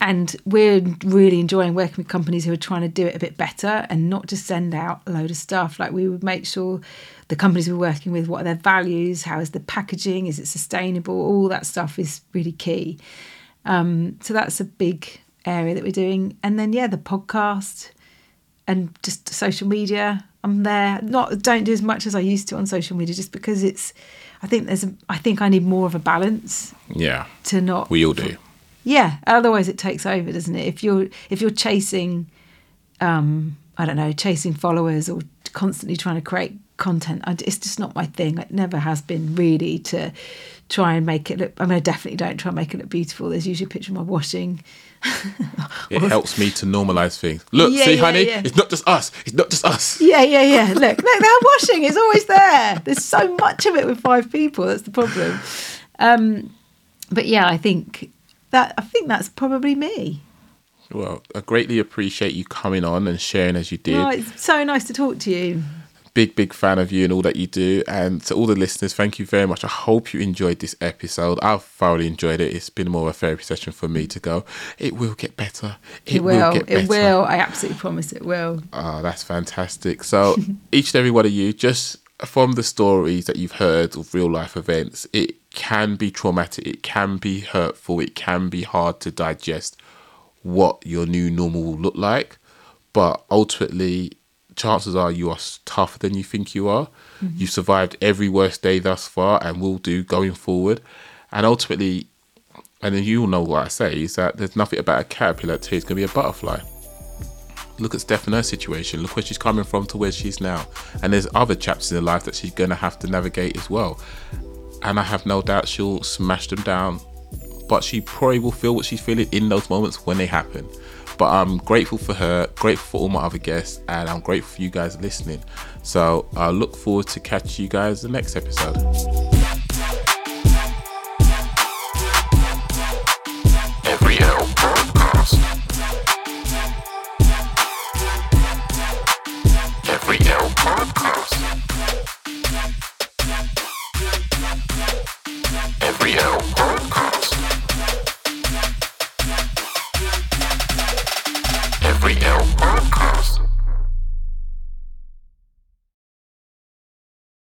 And we're really enjoying working with companies who are trying to do it a bit better and not just send out a load of stuff. Like we would make sure the companies we're working with what are their values how is the packaging is it sustainable? All that stuff is really key. Um, so that's a big area that we're doing. And then yeah the podcast and just social media. I'm there. Not don't do as much as I used to on social media just because it's. I think there's. A, I think I need more of a balance Yeah, to not. we all do. Yeah. Otherwise, it takes over, doesn't it? If you're if you're chasing, um, I don't know, chasing followers or constantly trying to create content, I, it's just not my thing. It never has been really to try and make it look. I mean, I definitely don't try and make it look beautiful. There's usually a picture of my washing. It helps me to normalize things. Look, Yeah, see, yeah, honey, yeah. it's not just us. It's not just us. Yeah, yeah, yeah. Look, look, that washing is always there. There's so much of it with five people. That's the problem. Um, but yeah, I think that I think that's probably me. Well, I greatly appreciate you coming on and sharing as you did. Oh, it's so nice to talk to you. Big, big fan of you and all that you do. And to all the listeners, thank you very much. I hope you enjoyed this episode. I've thoroughly enjoyed it. It's been more of a therapy session for me to go. It will get better. It, It, will. get better. It will. I absolutely promise it will. Oh, that's fantastic. So, each and every one of you, just from the stories that you've heard of real life events, it can be traumatic, it can be hurtful, it can be hard to digest what your new normal will look like. But ultimately, chances are you are tougher than you think you are. Mm-hmm. You've survived every worst day thus far and will do going forward. And ultimately, And then you all know what I say is that there's nothing about a caterpillar that it's going to be a butterfly. Look at Steph and her situation. Look where she's coming from to where she's now. And there's other chapters in her life that she's going to have to navigate as well. And I have no doubt she'll smash them down. But she probably will feel what she's feeling in those moments when they happen. But I'm grateful for her, grateful for all my other guests, and I'm grateful for you guys listening. So I look forward to catch you guys the next episode.